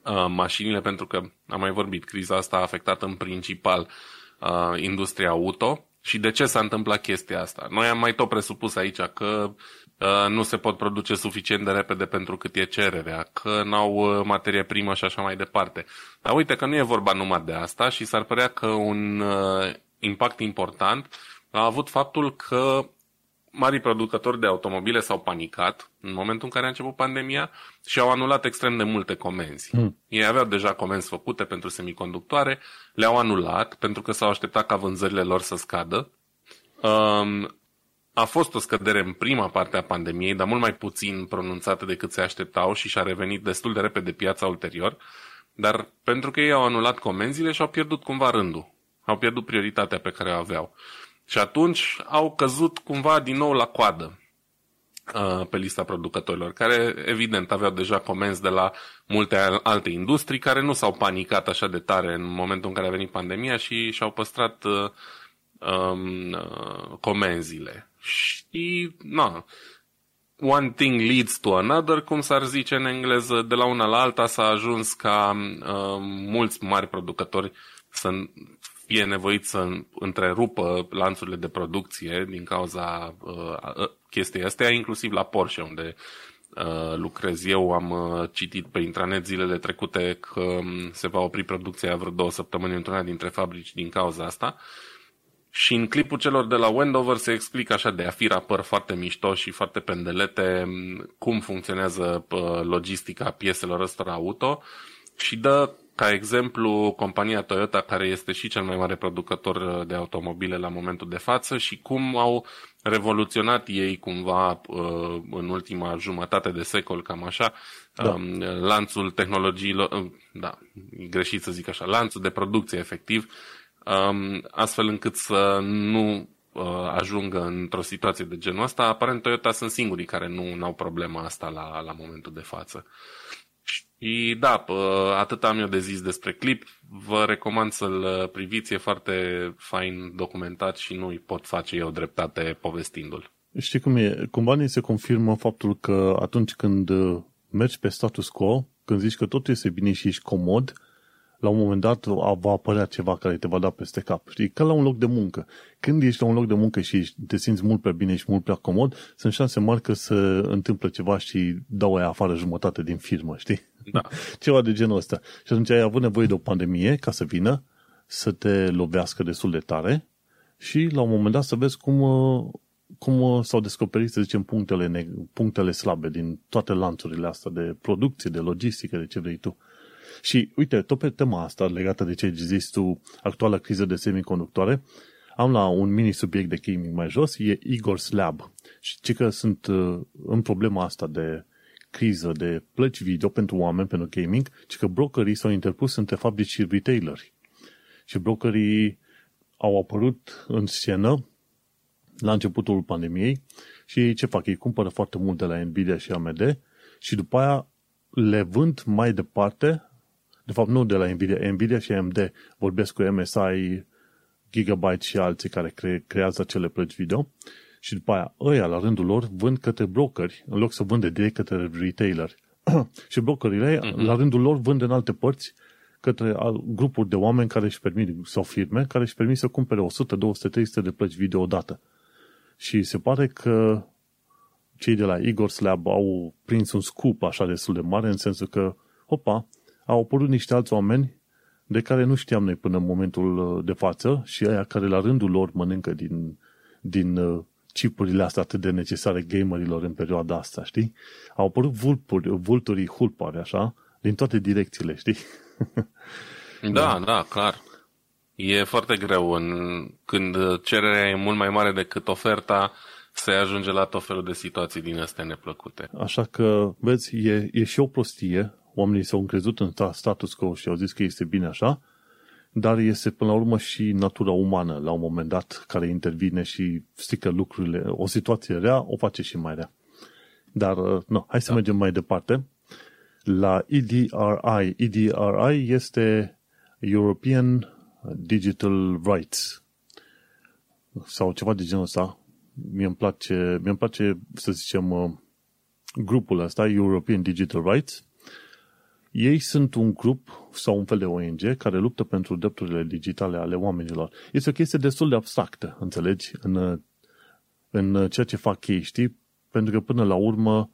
uh, mașinile, pentru că am mai vorbit, criza asta a afectat în principal uh, industria auto. Și de ce s-a întâmplat chestia asta? Noi am mai tot presupus aici că uh, nu se pot produce suficient de repede pentru cât e cererea, că n-au uh, materie primă și așa mai departe. Dar uite că nu e vorba numai de asta și s-ar părea că un uh, impact important a avut faptul că marii producători de automobile s-au panicat în momentul în care a început pandemia și au anulat extrem de multe comenzi. Mm. Ei aveau deja comenzi făcute pentru semiconductoare, le-au anulat pentru că s-au așteptat ca vânzările lor să scadă. Um, a fost o scădere în prima parte a pandemiei, dar mult mai puțin pronunțată decât se așteptau și și-a revenit destul de repede piața ulterior. Dar pentru că ei au anulat comenzile și au pierdut cumva rândul. Au pierdut prioritatea pe care o aveau. Și atunci au căzut cumva din nou la coadă uh, pe lista producătorilor, care evident aveau deja comenzi de la multe alte industrii care nu s-au panicat așa de tare în momentul în care a venit pandemia și și-au păstrat uh, um, uh, comenzile. Și, na, one thing leads to another, cum s-ar zice în engleză, de la una la alta s-a ajuns ca uh, mulți mari producători să fie nevoit să întrerupă lanțurile de producție din cauza uh, chestiei astea, inclusiv la Porsche, unde uh, lucrez eu. Am uh, citit pe intranet zilele trecute că um, se va opri producția vreo două săptămâni într-una dintre fabrici din cauza asta. Și în clipul celor de la Wendover se explică așa de a fi rapăr foarte mișto și foarte pendelete cum funcționează logistica pieselor ăstora auto și dă ca exemplu compania Toyota care este și cel mai mare producător de automobile la momentul de față și cum au revoluționat ei cumva uh, în ultima jumătate de secol, cam așa, da. Um, lanțul tehnologiilor, uh, da, greșit să zic așa, lanțul de producție efectiv, um, astfel încât să nu uh, ajungă într-o situație de genul ăsta. Aparent Toyota sunt singurii care nu au problema asta la, la momentul de față. Și da, atât am eu de zis despre clip. Vă recomand să-l uh, priviți, e foarte fain documentat și nu-i pot face eu dreptate povestindu-l. Știi cum e? Cumva ni se confirmă faptul că atunci când uh, mergi pe status quo, când zici că totul este bine și ești comod, la un moment dat va apărea ceva care te va da peste cap. Știi? Ca la un loc de muncă. Când ești la un loc de muncă și te simți mult prea bine și mult prea comod, sunt șanse mari că se întâmplă ceva și dau aia afară jumătate din firmă, știi? Da. Ceva de genul ăsta. Și atunci ai avut nevoie de o pandemie ca să vină, să te lovească destul de tare și la un moment dat să vezi cum, cum s-au descoperit, să zicem, punctele, punctele slabe din toate lanțurile astea de producție, de logistică, de ce vrei tu. Și uite, tot pe tema asta legată de ce zis tu, actuala criză de semiconductoare, am la un mini subiect de gaming mai jos, e Igor's Lab. Și ce că sunt uh, în problema asta de criză de plăci video pentru oameni, pentru gaming, ci că brokerii s-au interpus între fabrici și retaileri. Și brokerii au apărut în scenă la începutul pandemiei și ce fac? Ei cumpără foarte mult de la Nvidia și AMD și după aia le vând mai departe de fapt nu de la Nvidia, Nvidia și AMD vorbesc cu MSI, Gigabyte și alții care cre- creează acele plăci video și după aia ăia la rândul lor vând către brokeri în loc să vândă direct către retailer. și brokerile uh-huh. la rândul lor vând în alte părți către grupuri de oameni care își permit, sau firme, care își permit să cumpere 100, 200, 300 de plăci video odată. Și se pare că cei de la Igor Lab au prins un scoop așa destul de mare, în sensul că, opa, au apărut niște alți oameni de care nu știam noi până în momentul uh, de față și aia care la rândul lor mănâncă din, din uh, chipurile astea atât de necesare gamerilor în perioada asta, știi? Au apărut vulpuri, vulturii hulpare, așa, din toate direcțiile, știi? da, da, da, clar. E foarte greu în, când cererea e mult mai mare decât oferta, se ajunge la tot felul de situații din astea neplăcute. Așa că, vezi, e, e și o prostie oamenii s-au încrezut în status quo și au zis că este bine așa, dar este până la urmă și natura umană la un moment dat care intervine și strică lucrurile. O situație rea o face și mai rea. Dar, uh, nu, hai să da. mergem mai departe. La EDRI. EDRI este European Digital Rights sau ceva de genul ăsta. Mie îmi place, mie îmi place să zicem, uh, grupul ăsta, European Digital Rights, ei sunt un grup sau un fel de ONG care luptă pentru drepturile digitale ale oamenilor. Este o chestie destul de abstractă, înțelegi, în, în ceea ce fac ei, știi? Pentru că până la urmă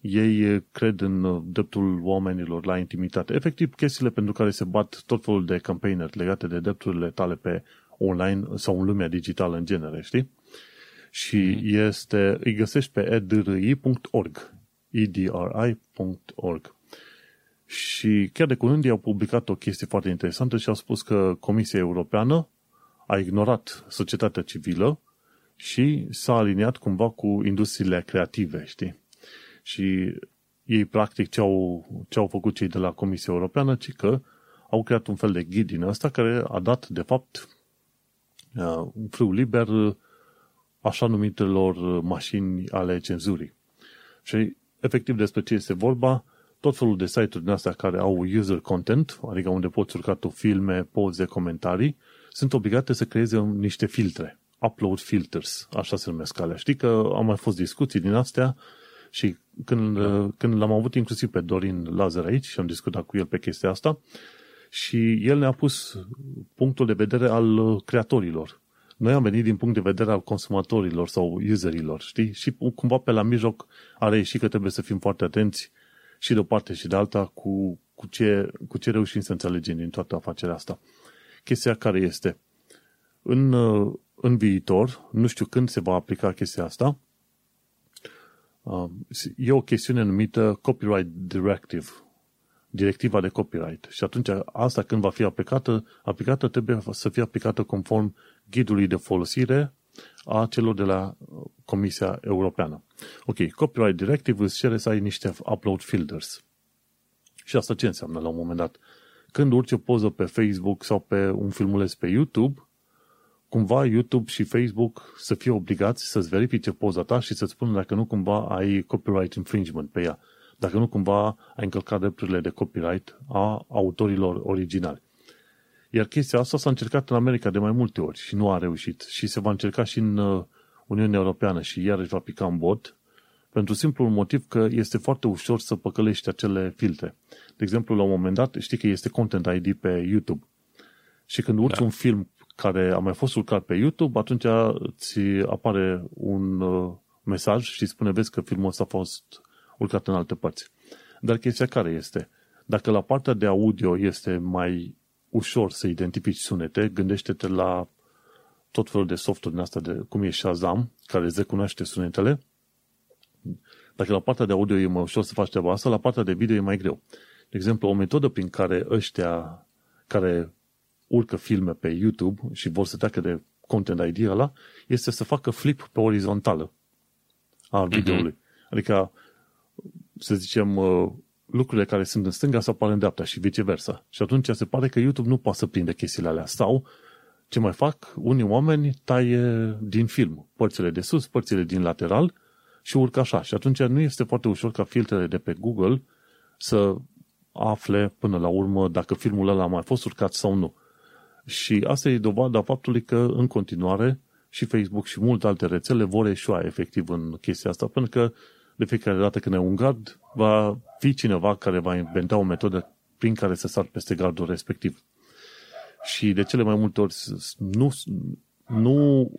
ei cred în dreptul oamenilor la intimitate. Efectiv, chestiile pentru care se bat tot felul de campaigneri legate de drepturile tale pe online sau în lumea digitală în genere, știi? Și mm-hmm. este, îi găsești pe edri.org edri.org și chiar de curând ei au publicat o chestie foarte interesantă și au spus că Comisia Europeană a ignorat societatea civilă și s-a aliniat cumva cu industriile creative, știi? Și ei, practic, ce au, ce au făcut cei de la Comisia Europeană, ci că au creat un fel de ghid din ăsta care a dat, de fapt, uh, un frâu liber așa numitelor mașini ale cenzurii. Și, efectiv, despre ce este vorba, tot felul de site-uri din astea care au user content, adică unde poți urca tu filme, poze, comentarii, sunt obligate să creeze niște filtre. Upload filters, așa se numesc alea. Știi că au mai fost discuții din astea și când, da. când l-am avut inclusiv pe Dorin Lazar aici și am discutat cu el pe chestia asta și el ne-a pus punctul de vedere al creatorilor. Noi am venit din punct de vedere al consumatorilor sau userilor, știi? Și cumva pe la mijloc are ieșit că trebuie să fim foarte atenți și de o parte și de alta cu, cu, ce, cu ce reușim să înțelegem din toată afacerea asta. Chestia care este, în, în viitor, nu știu când se va aplica chestia asta, uh, e o chestiune numită Copyright Directive, directiva de copyright. Și atunci asta când va fi aplicată, aplicată trebuie să fie aplicată conform ghidului de folosire a celor de la Comisia Europeană. Ok, Copyright Directive îți cere să ai niște upload filters. Și asta ce înseamnă la un moment dat? Când urci o poză pe Facebook sau pe un filmuleț pe YouTube, cumva YouTube și Facebook să fie obligați să-ți verifice poza ta și să-ți spună dacă nu cumva ai copyright infringement pe ea. Dacă nu cumva ai încălcat drepturile de copyright a autorilor originali. Iar chestia asta s-a încercat în America de mai multe ori și nu a reușit. Și se va încerca și în uh, Uniunea Europeană și iarăși va pica în bot, pentru simplul motiv că este foarte ușor să păcălești acele filtre. De exemplu, la un moment dat, știi că este Content ID pe YouTube. Și când urci da. un film care a mai fost urcat pe YouTube, atunci ți apare un uh, mesaj și spune, vezi că filmul ăsta a fost urcat în alte părți. Dar chestia care este? Dacă la partea de audio este mai ușor să identifici sunete, gândește-te la tot felul de software din asta, de, cum e Shazam, care îți recunoaște sunetele. Dacă la partea de audio e mai ușor să faci treaba asta, la partea de video e mai greu. De exemplu, o metodă prin care ăștia care urcă filme pe YouTube și vor să treacă de content ID ăla, este să facă flip pe orizontală a mhm. videoului. Uh-huh. Adică, să zicem, uh, lucrurile care sunt în stânga să apară în dreapta și viceversa. Și atunci se pare că YouTube nu poate să prinde chestiile alea. Sau, ce mai fac? Unii oameni taie din film părțile de sus, părțile din lateral și urcă așa. Și atunci nu este foarte ușor ca filtrele de pe Google să afle până la urmă dacă filmul ăla a mai fost urcat sau nu. Și asta e dovada faptului că în continuare și Facebook și multe alte rețele vor eșua efectiv în chestia asta, pentru că de fiecare dată când e un gard, va fi cineva care va inventa o metodă prin care să sar peste gardul respectiv. Și de cele mai multe ori nu, nu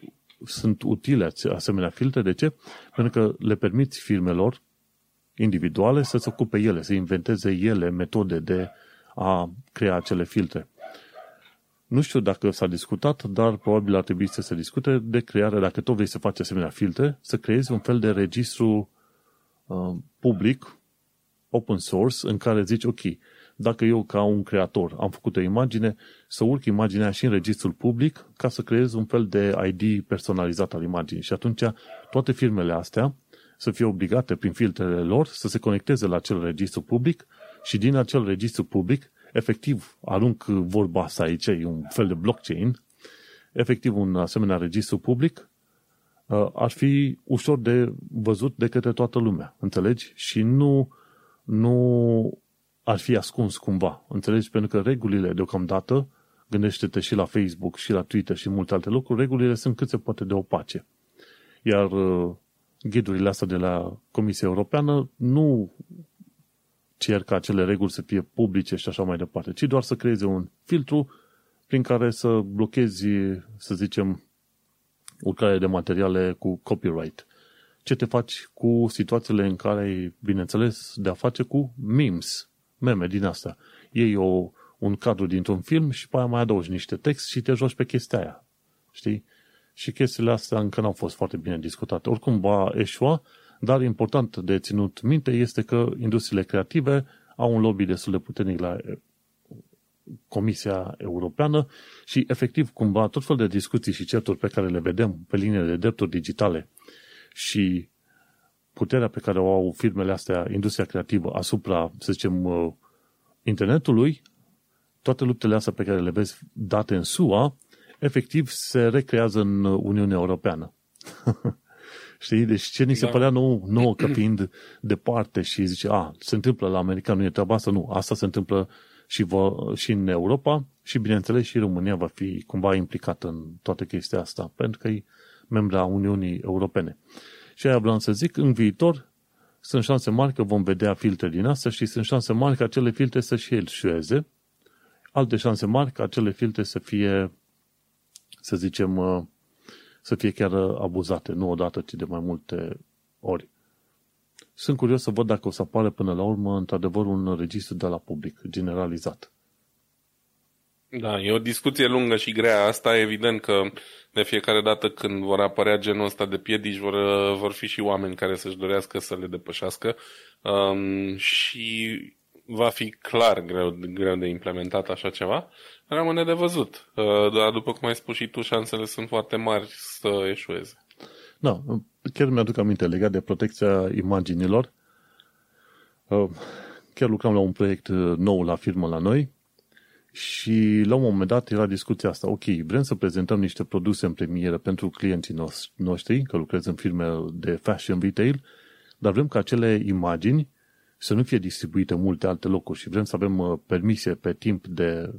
sunt utile asemenea filtre. De ce? Pentru că le permiți firmelor individuale să se ocupe ele, să inventeze ele metode de a crea acele filtre. Nu știu dacă s-a discutat, dar probabil ar trebui să se discute de crearea, dacă tot vrei să faci asemenea filtre, să creezi un fel de registru uh, public, open source, în care zici, ok, dacă eu ca un creator am făcut o imagine, să urc imaginea și în registrul public ca să creez un fel de ID personalizat al imaginii. Și atunci toate firmele astea să fie obligate prin filtrele lor să se conecteze la acel registru public și din acel registru public efectiv, arunc vorba asta aici, e un fel de blockchain, efectiv un asemenea registru public, uh, ar fi ușor de văzut de către toată lumea, înțelegi? Și nu, nu ar fi ascuns cumva, înțelegi? Pentru că regulile deocamdată, gândește-te și la Facebook, și la Twitter și multe alte lucruri, regulile sunt cât se poate de opace. Iar uh, ghidurile astea de la Comisia Europeană nu cer ca acele reguli să fie publice și așa mai departe, ci doar să creeze un filtru prin care să blochezi, să zicem, urcarea de materiale cu copyright. Ce te faci cu situațiile în care ai, bineînțeles, de a face cu memes, meme din asta. Iei o, un cadru dintr-un film și pe aia mai adaugi niște text și te joci pe chestia aia. Știi? Și chestiile astea încă n-au fost foarte bine discutate. Oricum va eșua dar important de ținut minte este că industriile creative au un lobby destul de puternic la eh, Comisia Europeană și efectiv cumva tot fel de discuții și certuri pe care le vedem pe linie de drepturi digitale și puterea pe care o au firmele astea, industria creativă, asupra, să zicem, uh, internetului, toate luptele astea pe care le vezi date în SUA, efectiv se recrează în Uniunea Europeană. Știi? Deci ce ni se da. părea nou, nouă că fiind departe și zice, a, se întâmplă la America, nu e treaba asta, nu, asta se întâmplă și, vă, și în Europa și, bineînțeles, și România va fi cumva implicată în toată chestia asta, pentru că e membra Uniunii Europene. Și aia vreau să zic, în viitor sunt șanse mari că vom vedea filtre din asta și sunt șanse mari că acele filtre să și elșueze, alte șanse mari că acele filtre să fie, să zicem, uh, să fie chiar abuzate, nu odată, ci de mai multe ori. Sunt curios să văd dacă o să apare până la urmă, într-adevăr, un registru de la public, generalizat. Da, e o discuție lungă și grea asta. Evident că de fiecare dată când vor apărea genul ăsta de piedici, vor, vor fi și oameni care să-și dorească să le depășească um, și va fi clar greu, greu de implementat așa ceva. Rămâne de văzut. Uh, dar după cum ai spus și tu, șansele sunt foarte mari să eșueze. Da, chiar mi-aduc aminte legat de protecția imaginilor. Uh, chiar lucram la un proiect uh, nou la firmă la noi și la un moment dat era discuția asta. Ok, vrem să prezentăm niște produse în premieră pentru clienții noștri, că lucrez în firme de fashion retail, dar vrem ca acele imagini să nu fie distribuite în multe alte locuri și vrem să avem uh, permisie pe timp de,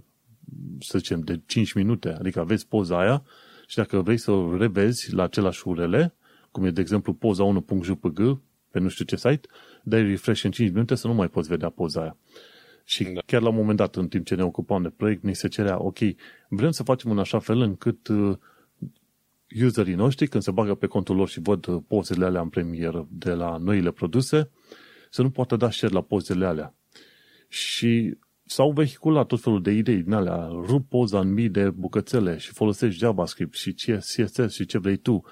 să zicem, de 5 minute. Adică aveți poza aia și dacă vrei să o revezi la același URL, cum e de exemplu poza 1.jpg pe nu știu ce site, dai refresh în 5 minute să nu mai poți vedea poza aia. Și da. chiar la un moment dat, în timp ce ne ocupam de proiect, ni se cerea, ok, vrem să facem în așa fel încât uh, userii noștri, când se bagă pe contul lor și văd uh, pozele alea în premieră de la noile produse, să nu poată da share la pozele alea. Și s-au vehiculat tot felul de idei din alea, rup poza în mii de bucățele și folosești JavaScript și CSS și ce vrei tu.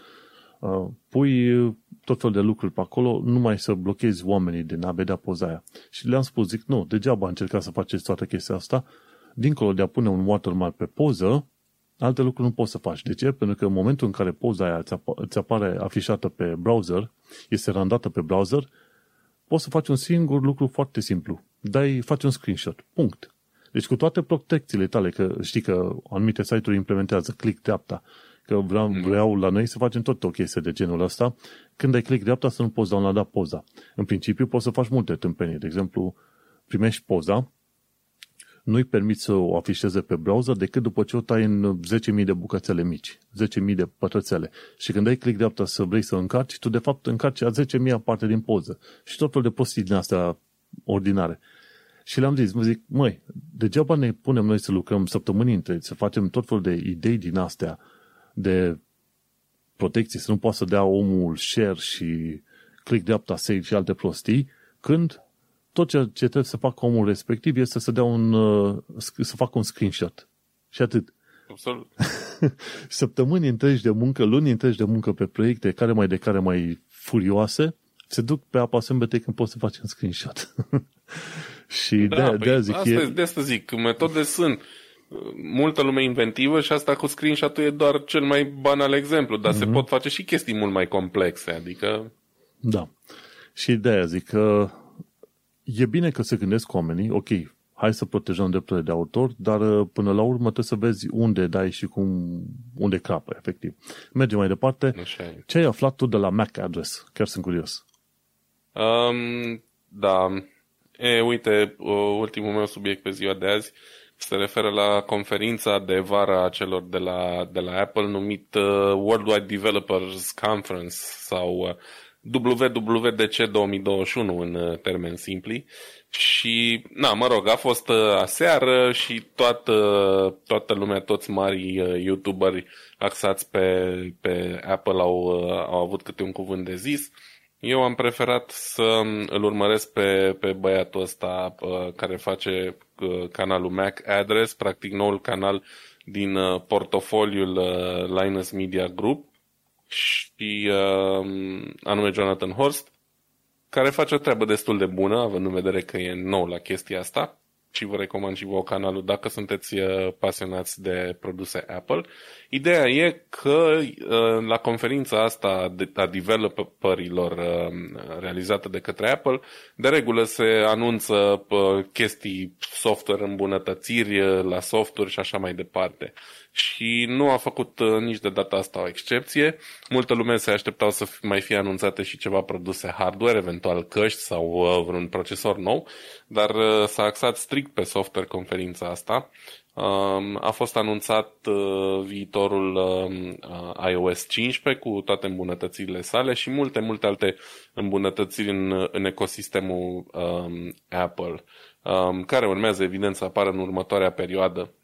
Uh, pui tot felul de lucruri pe acolo, numai să blochezi oamenii din a vedea poza aia. Și le-am spus, zic, nu, degeaba încercați să faceți toată chestia asta, dincolo de a pune un watermark pe poză, alte lucruri nu poți să faci. De ce? Pentru că în momentul în care poza aia îți apare afișată pe browser, este randată pe browser, poți să faci un singur lucru foarte simplu. Dai, faci un screenshot. Punct. Deci cu toate protecțiile tale, că știi că anumite site-uri implementează click dreapta, că vreau, mm. vreau la noi să facem tot o chestie de genul ăsta, când ai click dreapta să nu poți downloada poza. În principiu poți să faci multe tâmpenii. De exemplu, primești poza, nu-i permiți să o afișeze pe browser decât după ce o tai în 10.000 de bucățele mici, 10.000 de pătrățele. Și când ai click dreapta să vrei să încarci, tu de fapt încarci a 10.000 parte din poză. Și tot felul de prostii din astea ordinare. Și le-am zis, mă zic, măi, degeaba ne punem noi să lucrăm săptămâni întregi, să facem tot felul de idei din astea, de protecție, să nu poată să dea omul share și click dreapta save și alte prostii, când tot ce, ce trebuie să facă omul respectiv este să dea un, uh, să facă un screenshot. Și atât. Absolut. Săptămâni întregi de muncă, luni întregi de muncă pe proiecte care mai de care mai furioase, se duc pe apa sâmbete când poți să faci un screenshot. și da, de, păi de zic, asta, e... de asta zic, metode sunt multă lume inventivă și asta cu screenshot-ul e doar cel mai banal exemplu, dar mm-hmm. se mhm. pot face și chestii mult mai complexe, adică... Da. Și de aia zic că e bine că se gândesc oamenii, ok, hai să protejăm drepturile de autor, dar uh, până la urmă trebuie să vezi unde dai și cum, unde crapă, efectiv. Mergem mai departe. Așa Ce ai aflat tu de la MAC address? Chiar sunt curios. Um, da. E, uite, ultimul meu subiect pe ziua de azi se referă la conferința de vară a celor de la, de la Apple numit uh, Worldwide Developers Conference sau uh, WWDC 2021 în uh, termeni simpli. Și, na, mă rog, a fost uh, aseară și toată, toată lumea, toți mari uh, youtuberi axați pe, pe Apple au, au avut câte un cuvânt de zis. Eu am preferat să îl urmăresc pe, pe băiatul ăsta care face canalul Mac Address, practic noul canal din portofoliul Linus Media Group și uh, anume Jonathan Horst, care face o treabă destul de bună, având în vedere că e nou la chestia asta și vă recomand și vouă canalul dacă sunteți uh, pasionați de produse Apple. Ideea e că uh, la conferința asta a developerilor uh, realizată de către Apple, de regulă se anunță chestii software, îmbunătățiri la software și așa mai departe și nu a făcut uh, nici de data asta o excepție. Multă lume se așteptau să mai fie anunțate și ceva produse hardware, eventual căști sau uh, vreun procesor nou, dar uh, s-a axat strict pe software conferința asta. Um, a fost anunțat viitorul um, iOS 15 cu toate îmbunătățirile sale și multe, multe alte îmbunătățiri în, în ecosistemul um, Apple, care urmează evident să apară în următoarea perioadă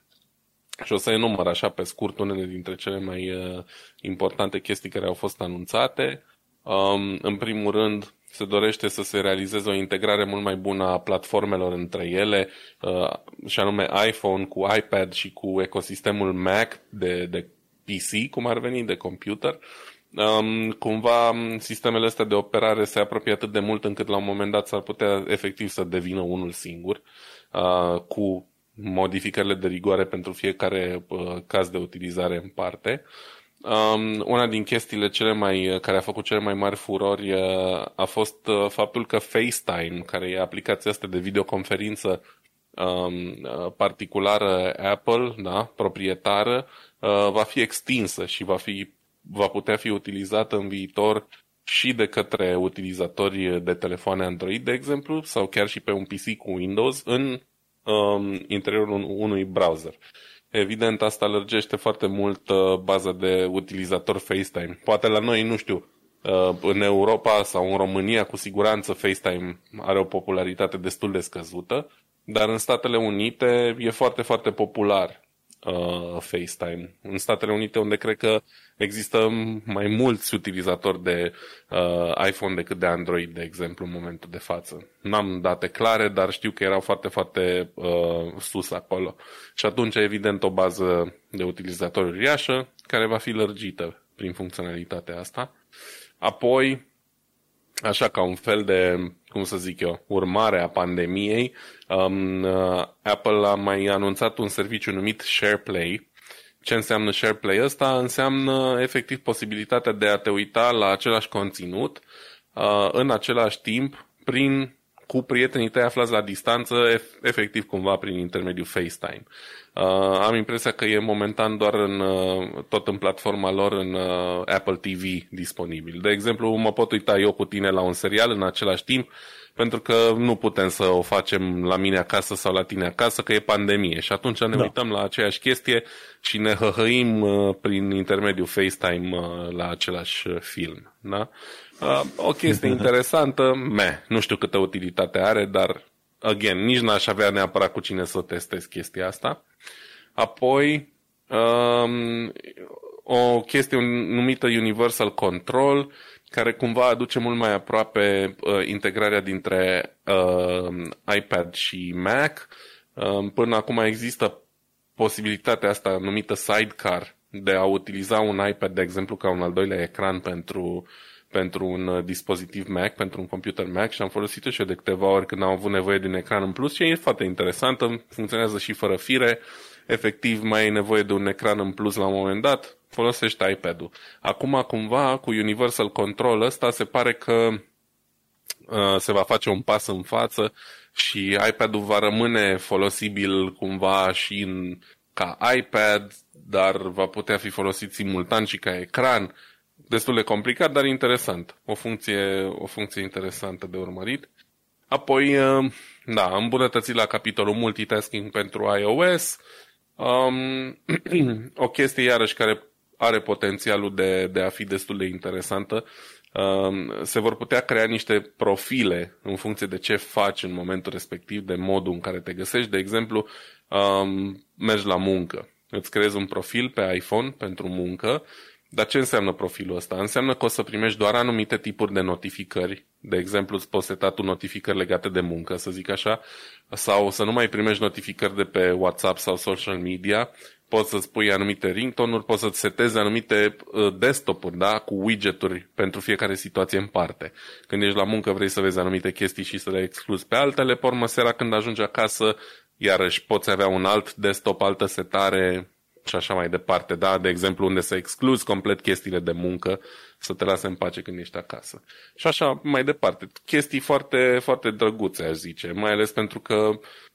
și o să enumăr așa pe scurt unele dintre cele mai uh, importante chestii care au fost anunțate. Um, în primul rând, se dorește să se realizeze o integrare mult mai bună a platformelor între ele, uh, și anume iPhone cu iPad și cu ecosistemul Mac de, de PC, cum ar veni, de computer. Um, cumva sistemele astea de operare se apropie atât de mult încât la un moment dat s-ar putea efectiv să devină unul singur, uh, cu modificările de rigoare pentru fiecare uh, caz de utilizare în parte. Um, una din chestiile cele mai, care a făcut cele mai mari furori uh, a fost uh, faptul că FaceTime, care e aplicația asta de videoconferință um, uh, particulară Apple, da, proprietară, uh, va fi extinsă și va, fi, va putea fi utilizată în viitor și de către utilizatori de telefoane Android, de exemplu, sau chiar și pe un PC cu Windows în um, interiorul unui browser. Evident, asta lărgește foarte mult uh, baza de utilizator FaceTime. Poate la noi, nu știu, uh, în Europa sau în România, cu siguranță FaceTime are o popularitate destul de scăzută, dar în Statele Unite e foarte, foarte popular uh, FaceTime. În Statele Unite, unde cred că există mai mulți utilizatori de uh, iPhone decât de Android, de exemplu, în momentul de față. N-am date clare, dar știu că erau foarte, foarte uh, sus acolo. Și atunci, evident, o bază de utilizatori uriașă, care va fi lărgită prin funcționalitatea asta. Apoi, așa ca un fel de, cum să zic eu, urmare a pandemiei, um, uh, Apple a mai anunțat un serviciu numit SharePlay. Ce înseamnă SharePlay ăsta? Înseamnă efectiv posibilitatea de a te uita la același conținut uh, în același timp prin cu prietenii tăi aflați la distanță, efectiv cumva prin intermediul FaceTime. Uh, am impresia că e momentan doar în, uh, tot în platforma lor în uh, Apple TV disponibil. De exemplu, mă pot uita eu cu tine la un serial în același timp, pentru că nu putem să o facem la mine acasă sau la tine acasă, că e pandemie. Și atunci ne da. uităm la aceeași chestie și ne hăhăim uh, prin intermediul FaceTime uh, la același uh, film. Da? Uh, o chestie interesantă, me, nu știu câtă utilitate are, dar, again, nici n-aș avea neapărat cu cine să testez chestia asta. Apoi, um, o chestie numită Universal Control, care cumva aduce mult mai aproape uh, integrarea dintre uh, iPad și Mac. Uh, până acum există posibilitatea asta numită Sidecar de a utiliza un iPad, de exemplu, ca un al doilea ecran pentru, pentru un uh, dispozitiv Mac, pentru un computer Mac și am folosit-o și eu de câteva ori când am avut nevoie de un ecran în plus și e foarte interesantă, funcționează și fără fire, efectiv mai ai nevoie de un ecran în plus la un moment dat, folosești iPad-ul. Acum, cumva, cu Universal Control ăsta se pare că uh, se va face un pas în față și iPad-ul va rămâne folosibil cumva și în, ca iPad, dar va putea fi folosit simultan și ca ecran. Destul de complicat, dar interesant. O funcție, o funcție interesantă de urmărit. Apoi, uh, da, îmbunătățit la capitolul multitasking pentru iOS. Um, o chestie iarăși care are potențialul de, de a fi destul de interesantă. Um, se vor putea crea niște profile în funcție de ce faci în momentul respectiv, de modul în care te găsești. De exemplu, um, mergi la muncă. Îți creezi un profil pe iPhone pentru muncă dar ce înseamnă profilul ăsta? Înseamnă că o să primești doar anumite tipuri de notificări. De exemplu, îți poți seta tu notificări legate de muncă, să zic așa, sau să nu mai primești notificări de pe WhatsApp sau social media. Poți să-ți pui anumite ringtone-uri, poți să-ți setezi anumite uh, desktop-uri, da, cu widget-uri pentru fiecare situație în parte. Când ești la muncă vrei să vezi anumite chestii și să le excluzi pe altele, pe urmă seara când ajungi acasă, iarăși poți avea un alt desktop, altă setare, și așa mai departe, da? De exemplu, unde să excluzi complet chestiile de muncă, să te lase în pace când ești acasă. Și așa mai departe. Chestii foarte, foarte drăguțe, aș zice, mai ales pentru că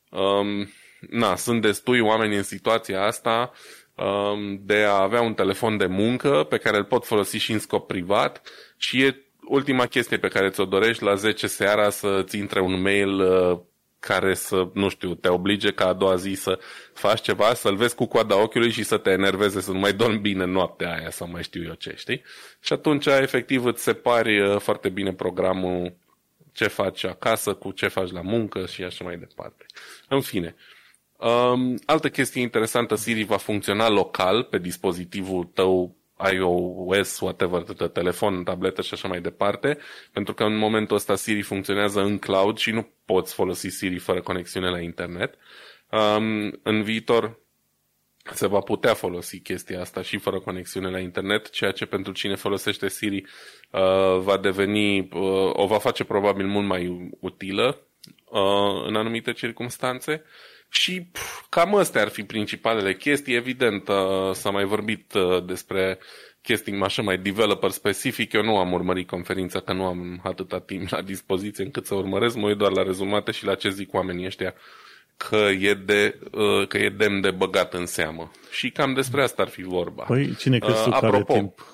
um, na, sunt destui oameni în situația asta um, de a avea un telefon de muncă pe care îl pot folosi și în scop privat și e ultima chestie pe care ți-o dorești la 10 seara să-ți intre un mail uh, care să, nu știu, te oblige ca a doua zi să faci ceva, să-l vezi cu coada ochiului și să te enerveze, să nu mai dormi bine noaptea aia sau mai știu eu ce, știi? Și atunci, efectiv, îți separi uh, foarte bine programul ce faci acasă cu ce faci la muncă și așa mai departe. În fine, um, altă chestie interesantă, Siri va funcționa local pe dispozitivul tău iOS, whatever, telefon, tabletă și așa mai departe, pentru că în momentul ăsta Siri funcționează în cloud și nu poți folosi Siri fără conexiune la internet. Um, în viitor se va putea folosi chestia asta și fără conexiune la internet, ceea ce pentru cine folosește Siri uh, va deveni, uh, o va face probabil mult mai utilă uh, în anumite circunstanțe. Și pf, cam astea ar fi principalele chestii. Evident, uh, s-a mai vorbit uh, despre chestii așa mai developer specific. Eu nu am urmărit conferința, că nu am atâta timp la dispoziție încât să urmăresc. Mă uit doar la rezumate și la ce zic oamenii ăștia că e, de, uh, că e demn de băgat în seamă. Și cam despre asta ar fi vorba. Păi, cine crezi tu uh, care timp?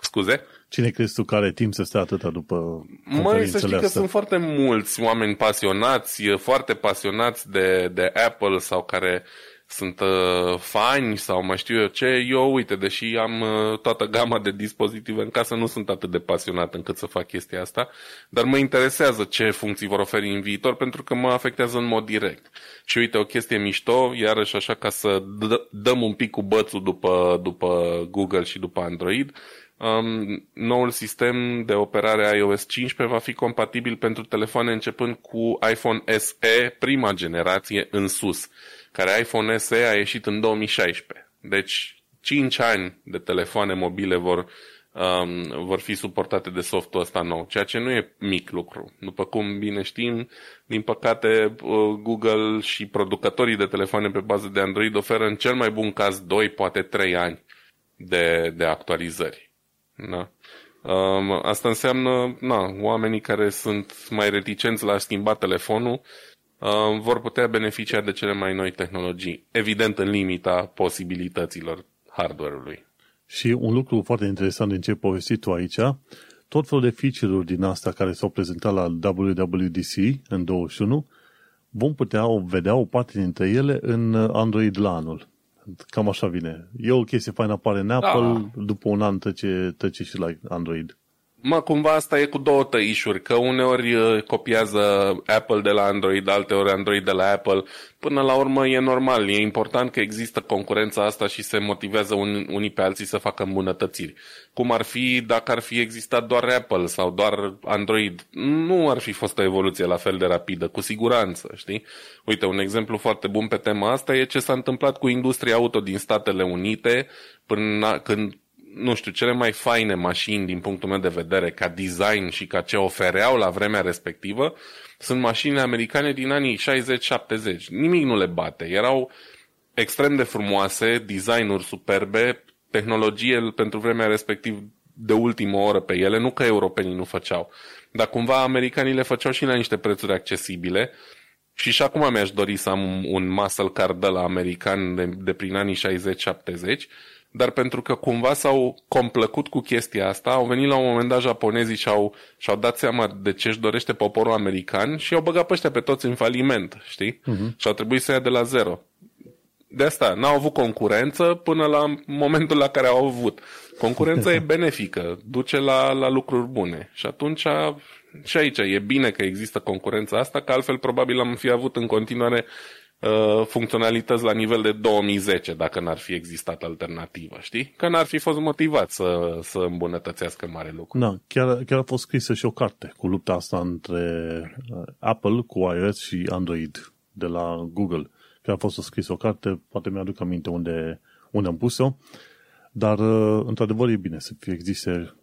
Scuze? Cine crezi tu care are timp să stea atâta după Măi, să știi astea? că sunt foarte mulți oameni pasionați, foarte pasionați de, de Apple sau care sunt uh, fani sau mai știu eu ce, eu uite, deși am uh, toată gama de dispozitive în casă, nu sunt atât de pasionat încât să fac chestia asta, dar mă interesează ce funcții vor oferi în viitor pentru că mă afectează în mod direct. Și uite, o chestie mișto, iarăși așa ca să d- dăm un pic cu bățul după, după Google și după Android, um, noul sistem de operare iOS 15 va fi compatibil pentru telefoane începând cu iPhone SE prima generație în sus care iPhone SE a ieșit în 2016. Deci 5 ani de telefoane mobile vor, um, vor fi suportate de softul ăsta nou, ceea ce nu e mic lucru. După cum bine știm, din păcate uh, Google și producătorii de telefoane pe bază de Android oferă în cel mai bun caz 2, poate 3 ani de, de actualizări. Da? Um, asta înseamnă, na, oamenii care sunt mai reticenți la a schimba telefonul Uh, vor putea beneficia de cele mai noi tehnologii, evident în limita posibilităților hardware-ului. Și un lucru foarte interesant din ce povestit tu aici, tot felul de feature-uri din asta care s-au prezentat la WWDC în 21, vom putea vedea o parte dintre ele în Android la anul. Cam așa vine. E o chestie faină apare în Apple, da. după un an trece, trece și la Android. Mă, cumva asta e cu două tăișuri, că uneori uh, copiază Apple de la Android, alteori Android de la Apple. Până la urmă e normal, e important că există concurența asta și se motivează unii pe alții să facă îmbunătățiri. Cum ar fi dacă ar fi existat doar Apple sau doar Android, nu ar fi fost o evoluție la fel de rapidă, cu siguranță, știi? Uite, un exemplu foarte bun pe tema asta e ce s-a întâmplat cu industria auto din Statele Unite până când nu știu, cele mai faine mașini din punctul meu de vedere, ca design și ca ce ofereau la vremea respectivă, sunt mașinile americane din anii 60-70. Nimic nu le bate. Erau extrem de frumoase, designuri superbe, tehnologie pentru vremea respectiv de ultimă oră pe ele, nu că europenii nu făceau, dar cumva americanii le făceau și la niște prețuri accesibile și și acum mi-aș dori să am un muscle car de la american de, de prin anii 60-70 dar pentru că cumva s-au complăcut cu chestia asta, au venit la un moment dat japonezii și au, și-au dat seama de ce își dorește poporul american și au băgat pe ăștia pe toți în faliment, știi? Uh-huh. Și au trebuit să ia de la zero. De asta, n-au avut concurență până la momentul la care au avut. Concurența e benefică, duce la, la lucruri bune. Și atunci, și aici, e bine că există concurența asta, că altfel probabil am fi avut în continuare Uh, funcționalități la nivel de 2010 dacă n-ar fi existat alternativă, știi? Că n-ar fi fost motivat să, să îmbunătățească mare lucru. Da, chiar, chiar a fost scrisă și o carte cu lupta asta între uh, Apple cu iOS și Android de la Google. Chiar a fost scrisă o carte, poate mi-aduc aminte unde, unde am pus-o, dar uh, într-adevăr e bine să fie existe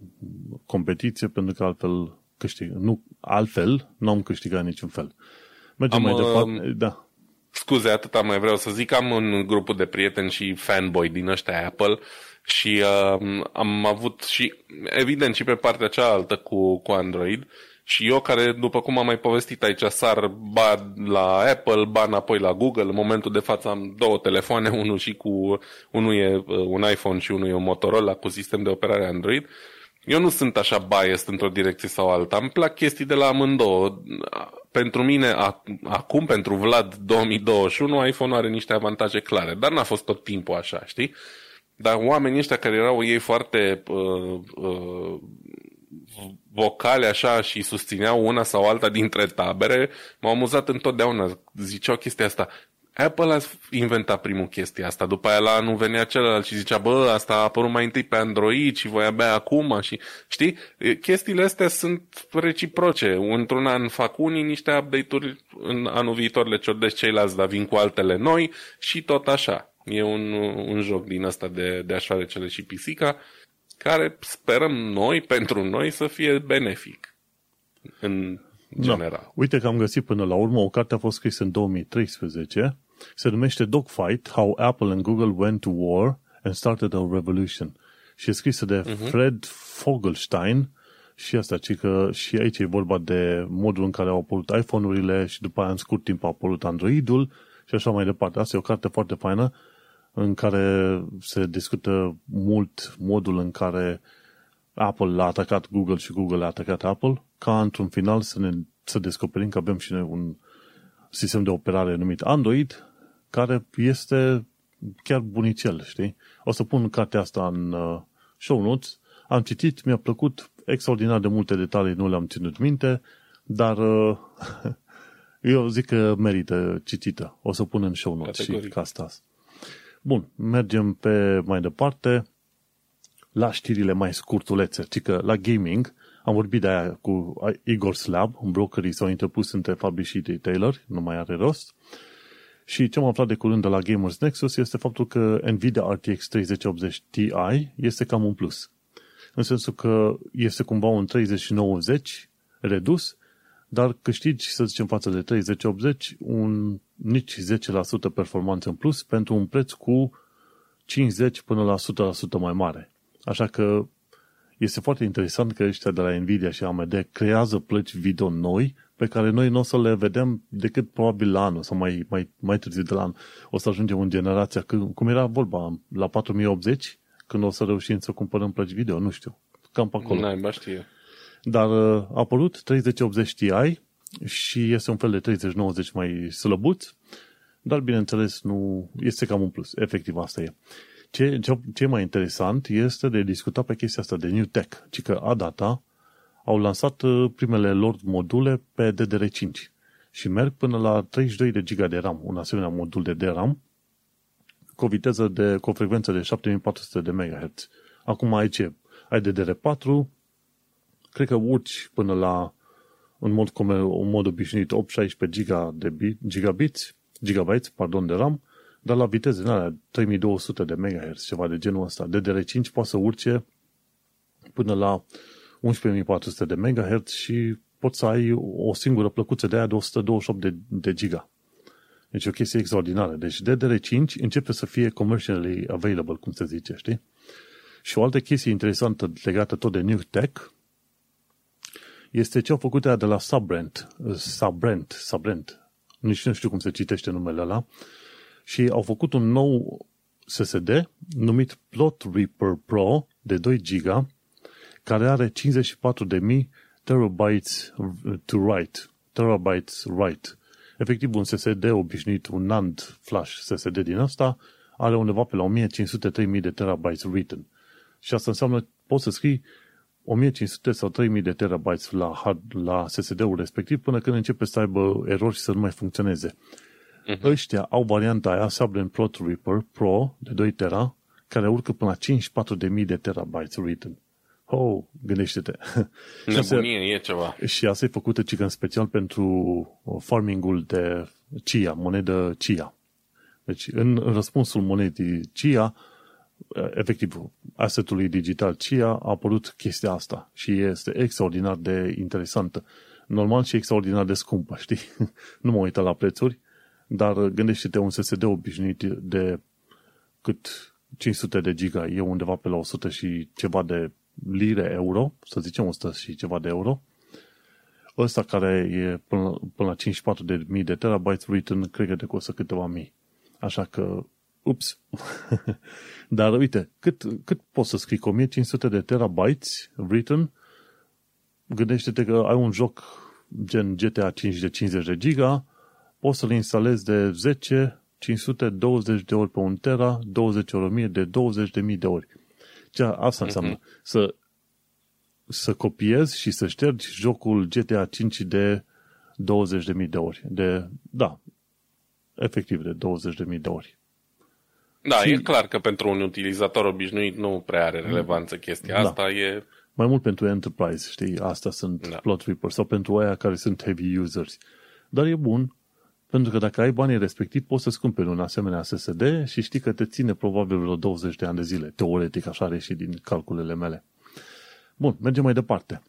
competiție pentru că altfel câștig. Nu, altfel nu am câștigat niciun fel. Mergem am, mai departe. Da. Scuze, atâta mai vreau să zic. Am un grupul de prieteni și fanboy din ăștia Apple și uh, am avut și, evident, și pe partea cealaltă cu, cu Android. Și eu care, după cum am mai povestit aici, sar ba la Apple, ba înapoi la Google. În momentul de față am două telefoane, unul și cu unul e uh, un iPhone și unul e un Motorola cu sistem de operare Android. Eu nu sunt așa biased într-o direcție sau alta. Îmi plac chestii de la amândouă pentru mine, acum, pentru Vlad 2021, iPhone are niște avantaje clare, dar n-a fost tot timpul așa, știi? Dar oamenii ăștia care erau ei foarte uh, uh, vocale așa și susțineau una sau alta dintre tabere, m-au amuzat întotdeauna. Ziceau chestia asta. Apple a inventat primul chestia asta, după aia la anul venea celălalt și zicea, bă, asta a apărut mai întâi pe Android și voi abia acum și, știi, chestiile astea sunt reciproce. Într-un an fac unii niște update-uri, în anul viitor le ciordesc ceilalți, dar vin cu altele noi și tot așa. E un, un joc din ăsta de, de cele și pisica, care sperăm noi, pentru noi, să fie benefic în general. Da. Uite că am găsit până la urmă, o carte a fost scrisă în 2013, se numește Dogfight, How Apple and Google Went to War and Started a Revolution. Și e scrisă de uh-huh. Fred Fogelstein și asta, ci că și aici e vorba de modul în care au apărut iPhone-urile și după aia în scurt timp a apărut Android-ul și așa mai departe. Asta e o carte foarte faină în care se discută mult modul în care Apple a atacat Google și Google a atacat Apple, ca într-un final să, ne, să descoperim că avem și noi un sistem de operare numit Android, care este chiar bunicel, știi? O să pun cartea asta în uh, show notes. Am citit, mi-a plăcut extraordinar de multe detalii, nu le-am ținut minte, dar uh, eu zic că merită citită. O să pun în show notes Categoric. și ca asta. Bun, mergem pe mai departe la știrile mai scurtulețe, ci că la gaming am vorbit de aia cu Igor Slab, un brokerii s-au interpus între fabrici și retailer, nu mai are rost. Și ce am aflat de curând de la Gamers Nexus este faptul că Nvidia RTX 3080 Ti este cam un plus. În sensul că este cumva un 3090 redus, dar câștigi, să zicem, față de 3080, un nici 10% performanță în plus pentru un preț cu 50 până la 100% mai mare. Așa că este foarte interesant că ăștia de la Nvidia și AMD creează plăci video noi pe care noi nu o să le vedem decât probabil la anul sau mai, mai, mai târziu de la an. O să ajungem în generația, cum era vorba, la 4080, când o să reușim să cumpărăm plăci video, nu știu, cam pe acolo. N-ai, știu. Dar uh, a apărut 3080 Ti și este un fel de 3090 mai slăbuț, dar bineînțeles nu este cam un plus. Efectiv asta e. Ce, ce, ce mai interesant este de discuta pe chestia asta de New Tech, ci că ADATA au lansat uh, primele lor module pe DDR5 și merg până la 32 de GB de RAM, un asemenea modul de DRAM cu o viteză de, cu o frecvență de 7400 de MHz. Acum ai ce? Ai DDR4, cred că urci până la în mod, în mod obișnuit 8-16 giga de bit, gigabits, gigabytes pardon, de RAM dar la viteze în alea 3200 de MHz, ceva de genul ăsta. DDR5 poate să urce până la 11400 de MHz și poți să ai o singură plăcuță de aia de 128 de, de giga. Deci o chestie extraordinară. Deci DDR5 începe să fie commercially available, cum se zice, știi? Și o altă chestie interesantă legată tot de New Tech este ce au făcut de la Subrent, Subrent, Subrent, nici nu știu cum se citește numele ăla, și au făcut un nou SSD numit Plot Reaper Pro de 2 GB care are 54.000 terabytes to write, terabytes write. Efectiv, un SSD obișnuit, un NAND flash SSD din asta, are undeva pe la 1500-3000 de terabytes written. Și asta înseamnă, poți să scrii 1500 sau 3000 de terabytes la, hard, la SSD-ul respectiv până când începe să aibă erori și să nu mai funcționeze. Uh-huh. Ăștia au varianta aia Sublen Plot Reaper Pro de 2 tera, care urcă până la 54.000 de terabytes written. Oh, gândește-te. Nebunie, e ceva. Și asta e făcută cică în special pentru uh, farmingul de CIA, monedă CIA. Deci, în răspunsul monedii CIA, uh, efectiv, assetului digital CIA, a apărut chestia asta și este extraordinar de interesantă. Normal și extraordinar de scumpă, știi? nu mă uit la prețuri, dar gândește-te un SSD obișnuit de cât 500 de giga, e undeva pe la 100 și ceva de lire euro, să zicem 100 și ceva de euro. Ăsta care e până, până la 54 de mii de terabytes written, cred că te costă câteva mii. Așa că, ups. Dar uite, cât, cât poți să scrii cu 1500 de terabytes written? Gândește-te că ai un joc gen GTA 5 de 50 de giga, poți să-l instalezi de 10, 520 de ori pe un tera, 20 ori 1000 de 20.000 de ori. Ce asta înseamnă uh-huh. să, să copiezi și să ștergi jocul GTA 5 de 20.000 de ori. De, da, efectiv de 20.000 de ori. Da, și... e clar că pentru un utilizator obișnuit nu prea are relevanță chestia da. asta. E... Mai mult pentru enterprise, știi, asta sunt da. plot reapers sau pentru aia care sunt heavy users. Dar e bun, pentru că dacă ai banii respectiv, poți să-ți cumperi un asemenea SSD și știi că te ține probabil vreo 20 de ani de zile. Teoretic, așa are și din calculele mele. Bun, mergem mai departe.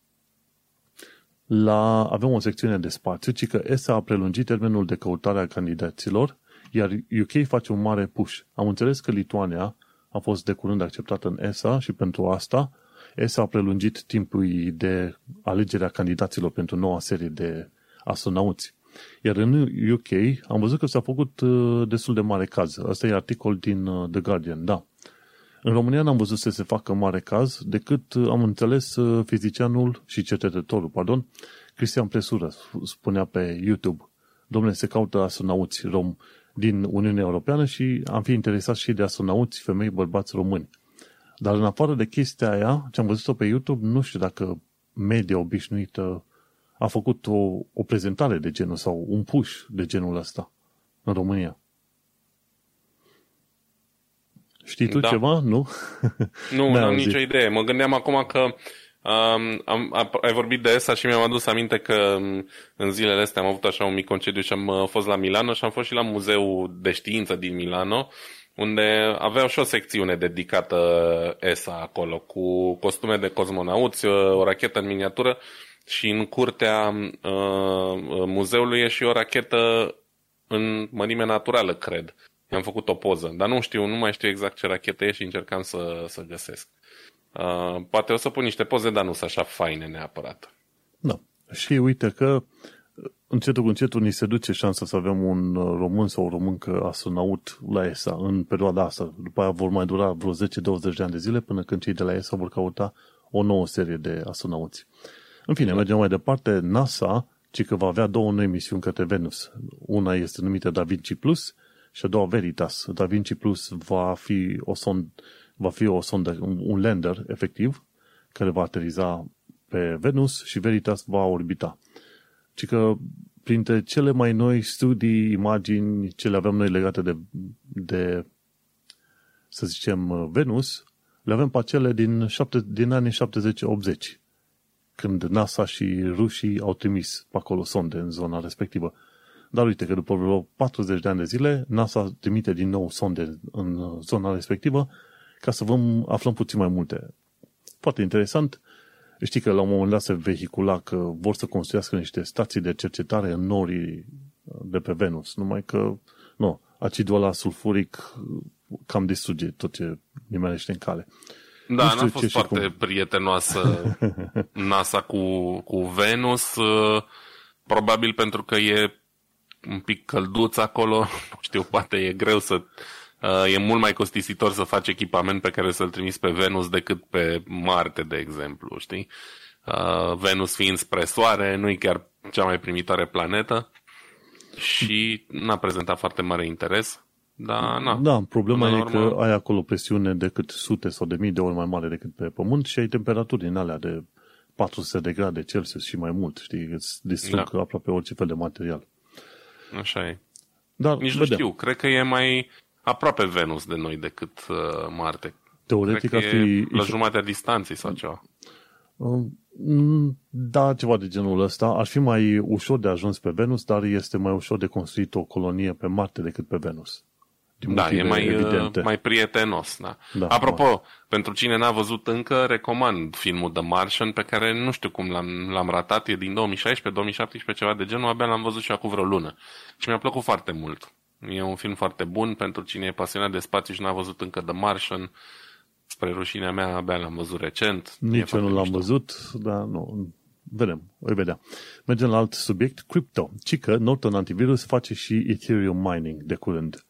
La, avem o secțiune de spațiu, ci că ESA a prelungit termenul de căutare a candidaților, iar UK face un mare push. Am înțeles că Lituania a fost de curând acceptată în ESA și pentru asta ESA a prelungit timpul de alegere a candidaților pentru noua serie de astronauți. Iar în UK am văzut că s-a făcut uh, destul de mare caz. Asta e articol din uh, The Guardian, da. În România n-am văzut să se facă mare caz, decât uh, am înțeles fizicianul și cercetătorul, pardon, Cristian Presură spunea pe YouTube, domnule, se caută astronauți rom din Uniunea Europeană și am fi interesat și de astronauți, femei, bărbați români. Dar în afară de chestia aia, ce am văzut-o pe YouTube, nu știu dacă media obișnuită a făcut o, o prezentare de genul sau un push de genul ăsta în România. Știi tu da. ceva? Nu? Nu, nu am nicio idee. Mă gândeam acum că um, am, ai vorbit de ESA și mi-am adus aminte că um, în zilele astea am avut așa un mic concediu și am uh, fost la Milano și am fost și la Muzeul de Știință din Milano unde aveau și o secțiune dedicată ESA acolo, cu costume de cosmonauți, uh, o rachetă în miniatură și în curtea uh, muzeului e și o rachetă în mărime naturală, cred. I-am făcut o poză, dar nu știu, nu mai știu exact ce rachetă e și încercam să, să găsesc. Uh, poate o să pun niște poze, dar nu sunt așa faine neapărat. Da. Și uite că încetul cu încetul ni se duce șansa să avem un român sau o româncă astronaut la ESA în perioada asta. După aia vor mai dura vreo 10-20 de ani de zile până când cei de la ESA vor căuta o nouă serie de astronauți. În fine, mergem mai departe. NASA, ci că va avea două noi misiuni către Venus. Una este numită Da Vinci Plus și a doua Veritas. Da Vinci Plus va fi o sond, va fi o sondă, un lander efectiv, care va ateriza pe Venus și Veritas va orbita. Ci că printre cele mai noi studii, imagini, ce le avem noi legate de, de să zicem, Venus, le avem pe cele din, șapte, din anii 70-80 când NASA și rușii au trimis pe acolo sonde în zona respectivă. Dar uite că după vreo 40 de ani de zile, NASA trimite din nou sonde în zona respectivă ca să vă aflăm puțin mai multe. Foarte interesant. Știi că la un moment dat se vehicula că vor să construiască niște stații de cercetare în norii de pe Venus, numai că nu, acidul ăla sulfuric cam distruge tot ce nimerește în cale. Da, n-a fost foarte cum. prietenoasă NASA cu, cu Venus, uh, probabil pentru că e un pic călduț acolo, nu știu, poate e greu să... Uh, e mult mai costisitor să faci echipament pe care să-l trimiți pe Venus decât pe Marte, de exemplu, știi? Uh, Venus fiind spre Soare, nu e chiar cea mai primitoare planetă și n-a prezentat foarte mare interes. Da, na. da problema e că ai acolo presiune decât sute sau de mii de ori mai mare decât pe Pământ și ai temperaturi din alea de 400 de grade Celsius și mai mult, știi, îți distrug da. aproape orice fel de material. Așa e. Dar, Nici vedem. nu știu, cred că e mai aproape Venus de noi decât uh, Marte. Teoretic ar fi... la jumatea distanței sau ceva. Uh, da, ceva de genul ăsta. Ar fi mai ușor de ajuns pe Venus, dar este mai ușor de construit o colonie pe Marte decât pe Venus. Da, e mai, uh, evidente. mai prietenos. Da. Da, Apropo, da. pentru cine n-a văzut încă, recomand filmul The Martian, pe care nu știu cum l-am, l-am ratat, e din 2016-2017, ceva de genul, abia l-am văzut și acum vreo lună. Și mi-a plăcut foarte mult. E un film foarte bun pentru cine e pasionat de spațiu și n-a văzut încă The Martian. Spre rușinea mea, abia l-am văzut recent. Nici eu nu l-am mișto. văzut, dar nu, vedem, o vedea. Mergem la alt subiect, crypto. Cică, Norton Antivirus face și Ethereum mining de curând.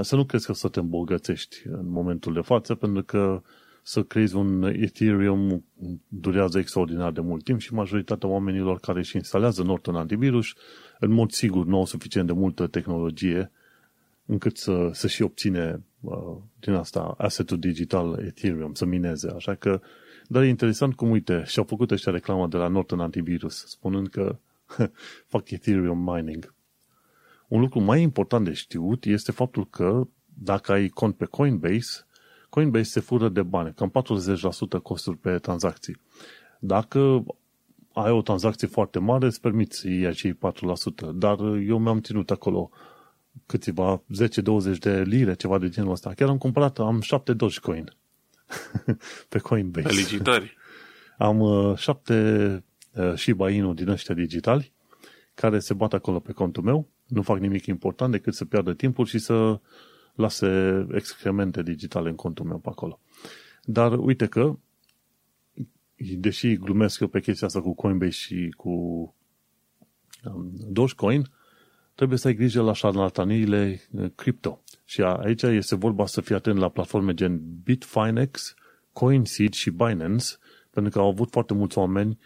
Să nu crezi că să te îmbogățești în momentul de față, pentru că să creezi un Ethereum durează extraordinar de mult timp și majoritatea oamenilor care își instalează Norton Antivirus, în mod sigur, nu au suficient de multă tehnologie încât să, să și obține uh, din asta assetul digital Ethereum, să mineze. Așa că, dar e interesant cum, uite, și-au făcut ăștia reclamă de la Norton Antivirus, spunând că fac Ethereum mining. Un lucru mai important de știut este faptul că dacă ai cont pe Coinbase, Coinbase se fură de bani, cam 40% costuri pe tranzacții. Dacă ai o tranzacție foarte mare, îți permiți acei 4%, dar eu mi-am ținut acolo câțiva 10-20 de lire, ceva de genul ăsta. Chiar am cumpărat, am 7 Dogecoin pe Coinbase. Felicitări! am uh, șapte uh, Shiba Inu din ăștia digitali care se bat acolo pe contul meu, nu fac nimic important decât să piardă timpul și să lase excremente digitale în contul meu pe acolo. Dar uite că, deși glumesc eu pe chestia asta cu Coinbase și cu um, Dogecoin, trebuie să ai grijă la șarlataniile uh, cripto. Și aici este vorba să fii atent la platforme gen Bitfinex, CoinSeed și Binance, pentru că au avut foarte mulți oameni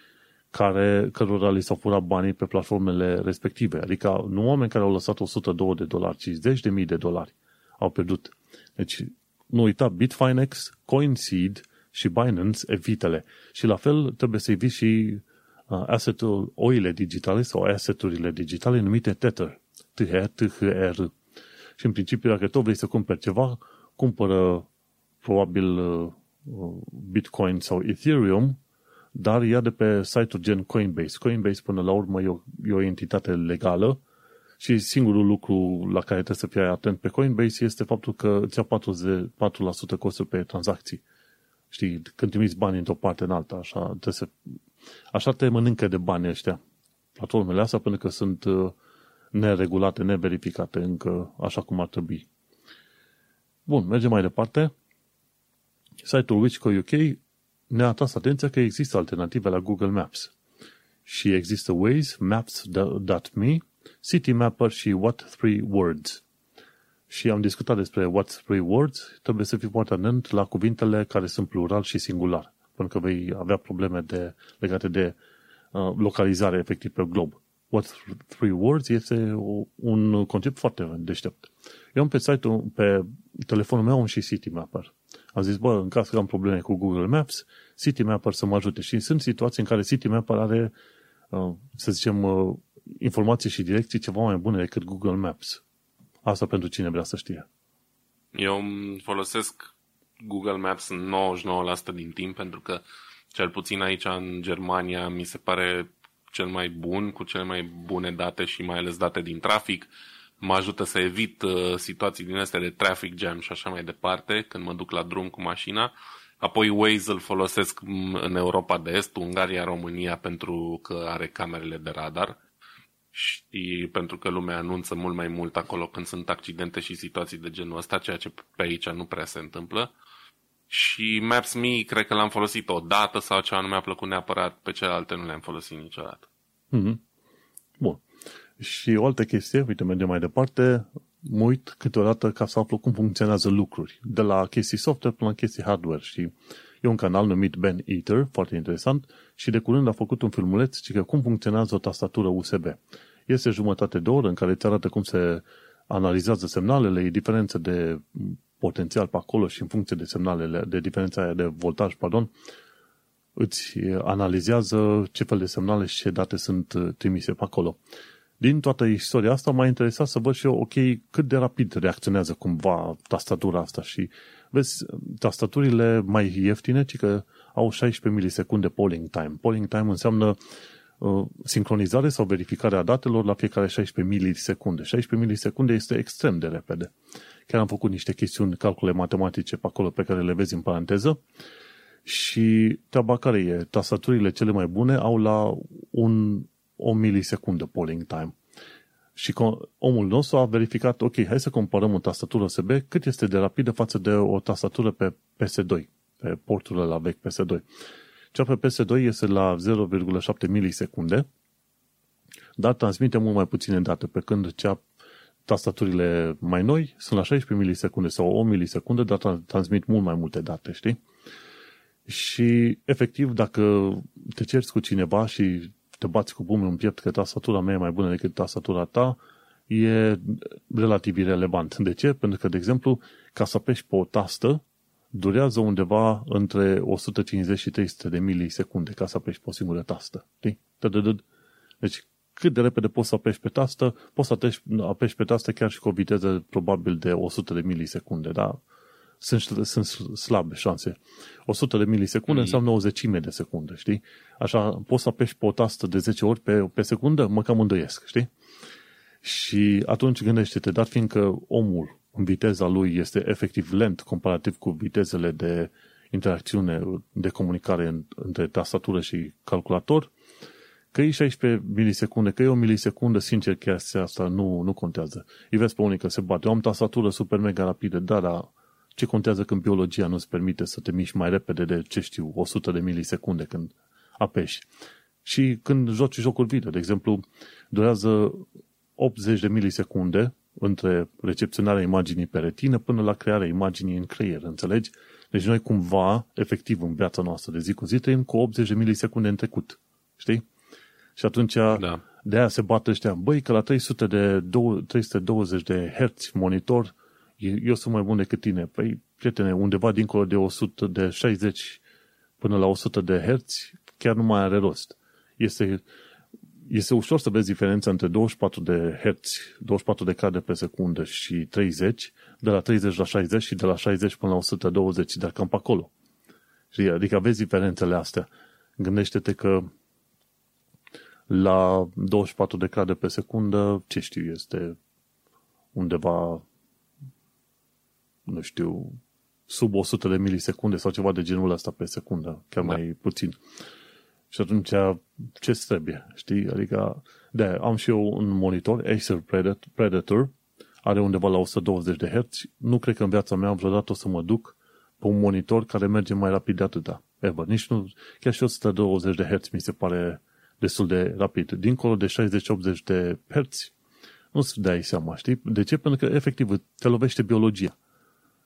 care, cărora li s-au furat banii pe platformele respective. Adică nu oameni care au lăsat 102 de dolari, ci 10 de mii de dolari au pierdut. Deci, nu uita, Bitfinex, CoinSeed și Binance, evitele. Și la fel trebuie să eviți și uh, assetul, oile digitale sau asseturile digitale numite Tether. THR, THR. Și în principiu, dacă tot vrei să cumperi ceva, cumpără probabil uh, Bitcoin sau Ethereum, dar ia de pe site-uri gen Coinbase. Coinbase, până la urmă, e o, e o entitate legală și singurul lucru la care trebuie să fii atent pe Coinbase este faptul că îți ia 4% costuri pe tranzacții. Știi, când trimiți bani într-o parte în alta, așa, trebuie să, așa te mănâncă de bani ăștia. Platformele astea, pentru că sunt uh, neregulate, neverificate încă așa cum ar trebui. Bun, mergem mai departe. Site-ul Wichco UK ne-a atras atenția că există alternative la Google Maps. Și există Waze, Maps.me, City Mapper și What Three Words. Și am discutat despre What Three Words, trebuie să fii foarte atent la cuvintele care sunt plural și singular, pentru că vei avea probleme de, legate de uh, localizare efectiv pe glob. What Three Words este un concept foarte deștept. Eu am pe site-ul, pe telefonul meu și City Mapper. Am zis, bă, în caz că am probleme cu Google Maps, City Mapper să mă ajute. Și sunt situații în care City Mapper are, uh, să zicem, uh, informații și direcții ceva mai bune decât Google Maps. Asta pentru cine vrea să știe. Eu folosesc Google Maps 99% din timp pentru că cel puțin aici în Germania mi se pare cel mai bun, cu cele mai bune date și mai ales date din trafic mă ajută să evit uh, situații din astea de traffic jam și așa mai departe când mă duc la drum cu mașina. Apoi Waze îl folosesc în Europa de Est, Ungaria, România pentru că are camerele de radar și pentru că lumea anunță mult mai mult acolo când sunt accidente și situații de genul ăsta, ceea ce pe aici nu prea se întâmplă. Și Maps.me cred că l-am folosit o dată sau ceva nu mi-a plăcut neapărat, pe celelalte nu le-am folosit niciodată. Mm-hmm. Bun. Și o altă chestie, uite, mergem mai departe, mă uit câteodată ca să aflu cum funcționează lucruri, de la chestii software până la chestii hardware și e un canal numit Ben Eater, foarte interesant, și de curând a făcut un filmuleț ci că cum funcționează o tastatură USB. Este jumătate de oră în care îți arată cum se analizează semnalele, e diferență de potențial pe acolo și în funcție de semnalele, de diferența de voltaj, pardon, îți analizează ce fel de semnale și ce date sunt trimise pe acolo din toată istoria asta m-a interesat să văd și eu, ok, cât de rapid reacționează cumva tastatura asta și vezi, tastaturile mai ieftine, ci că au 16 milisecunde polling time. Polling time înseamnă uh, sincronizare sau verificare a datelor la fiecare 16 milisecunde. 16 milisecunde este extrem de repede. Chiar am făcut niște chestiuni, calcule matematice pe acolo pe care le vezi în paranteză și treaba care e, tastaturile cele mai bune au la un o milisecundă polling time. Și omul nostru a verificat, ok, hai să comparăm o tastatură USB cât este de rapidă față de o tastatură pe PS2, pe porturile la vechi PS2. Cea pe PS2 este la 0,7 milisecunde, dar transmite mult mai puține date, pe când cea tastaturile mai noi sunt la 16 milisecunde sau 1 milisecunde, dar transmit mult mai multe date, știi? Și, efectiv, dacă te cerți cu cineva și te bați cu pumnul în piept că tastatura mea e mai bună decât tastatura ta, e relativ irrelevant. De ce? Pentru că, de exemplu, ca să apeși pe o tastă, durează undeva între 150 și 300 de milisecunde ca să apeși pe o singură tastă. Știi? Deci, cât de repede poți să apeși pe tastă, poți să apeși, apeși pe tastă chiar și cu o viteză probabil de 100 de milisecunde, da? Sunt, sunt slabe șanse. 100 de milisecunde mm. înseamnă o zecime de secundă, știi? Așa, poți să apeși pe o tastă de 10 ori pe, pe secundă? Mă cam îndoiesc, știi? Și atunci gândește-te, dar fiindcă omul în viteza lui este efectiv lent comparativ cu vitezele de interacțiune, de comunicare între tastatură și calculator, Că e 16 milisecunde, că e o milisecundă, sincer, chestia asta nu, nu contează. Îi vezi pe unii că se bate. Eu am tastatură super mega rapidă, da, dar ce contează când biologia nu-ți permite să te miști mai repede de, ce știu, 100 de milisecunde când apeși. Și când joci jocuri video, de exemplu, durează 80 de milisecunde între recepționarea imaginii pe retină până la crearea imaginii în creier, înțelegi? Deci noi cumva, efectiv, în viața noastră de zi cu zi, trăim cu 80 de milisecunde în trecut. Știi? Și atunci da. de aia se bată ăștia. Băi, că la 300 de 320 de Hz monitor, eu sunt mai bun decât tine. Păi, prietene, undeva dincolo de 100 de 60 până la 100 de Hz, chiar nu mai are rost. Este, este ușor să vezi diferența între 24 de Hz, 24 de cadre pe secundă și 30, de la 30 la 60 și de la 60 până la 120, dar cam pe acolo. Știi? Adică vezi diferențele astea. Gândește-te că la 24 de cadre pe secundă, ce știu, este undeva, nu știu, sub 100 de milisecunde sau ceva de genul ăsta pe secundă, chiar da. mai puțin. Și atunci, ce trebuie, știi? Adică, de am și eu un monitor, Acer Predator, are undeva la 120 de Hz. Nu cred că în viața mea vreodată o să mă duc pe un monitor care merge mai rapid de atâta. Ever. Nici nu, chiar și 120 de Hz mi se pare destul de rapid. Dincolo de 60-80 de Hz, nu-ți dai seama, știi? De ce? Pentru că, efectiv, te lovește biologia.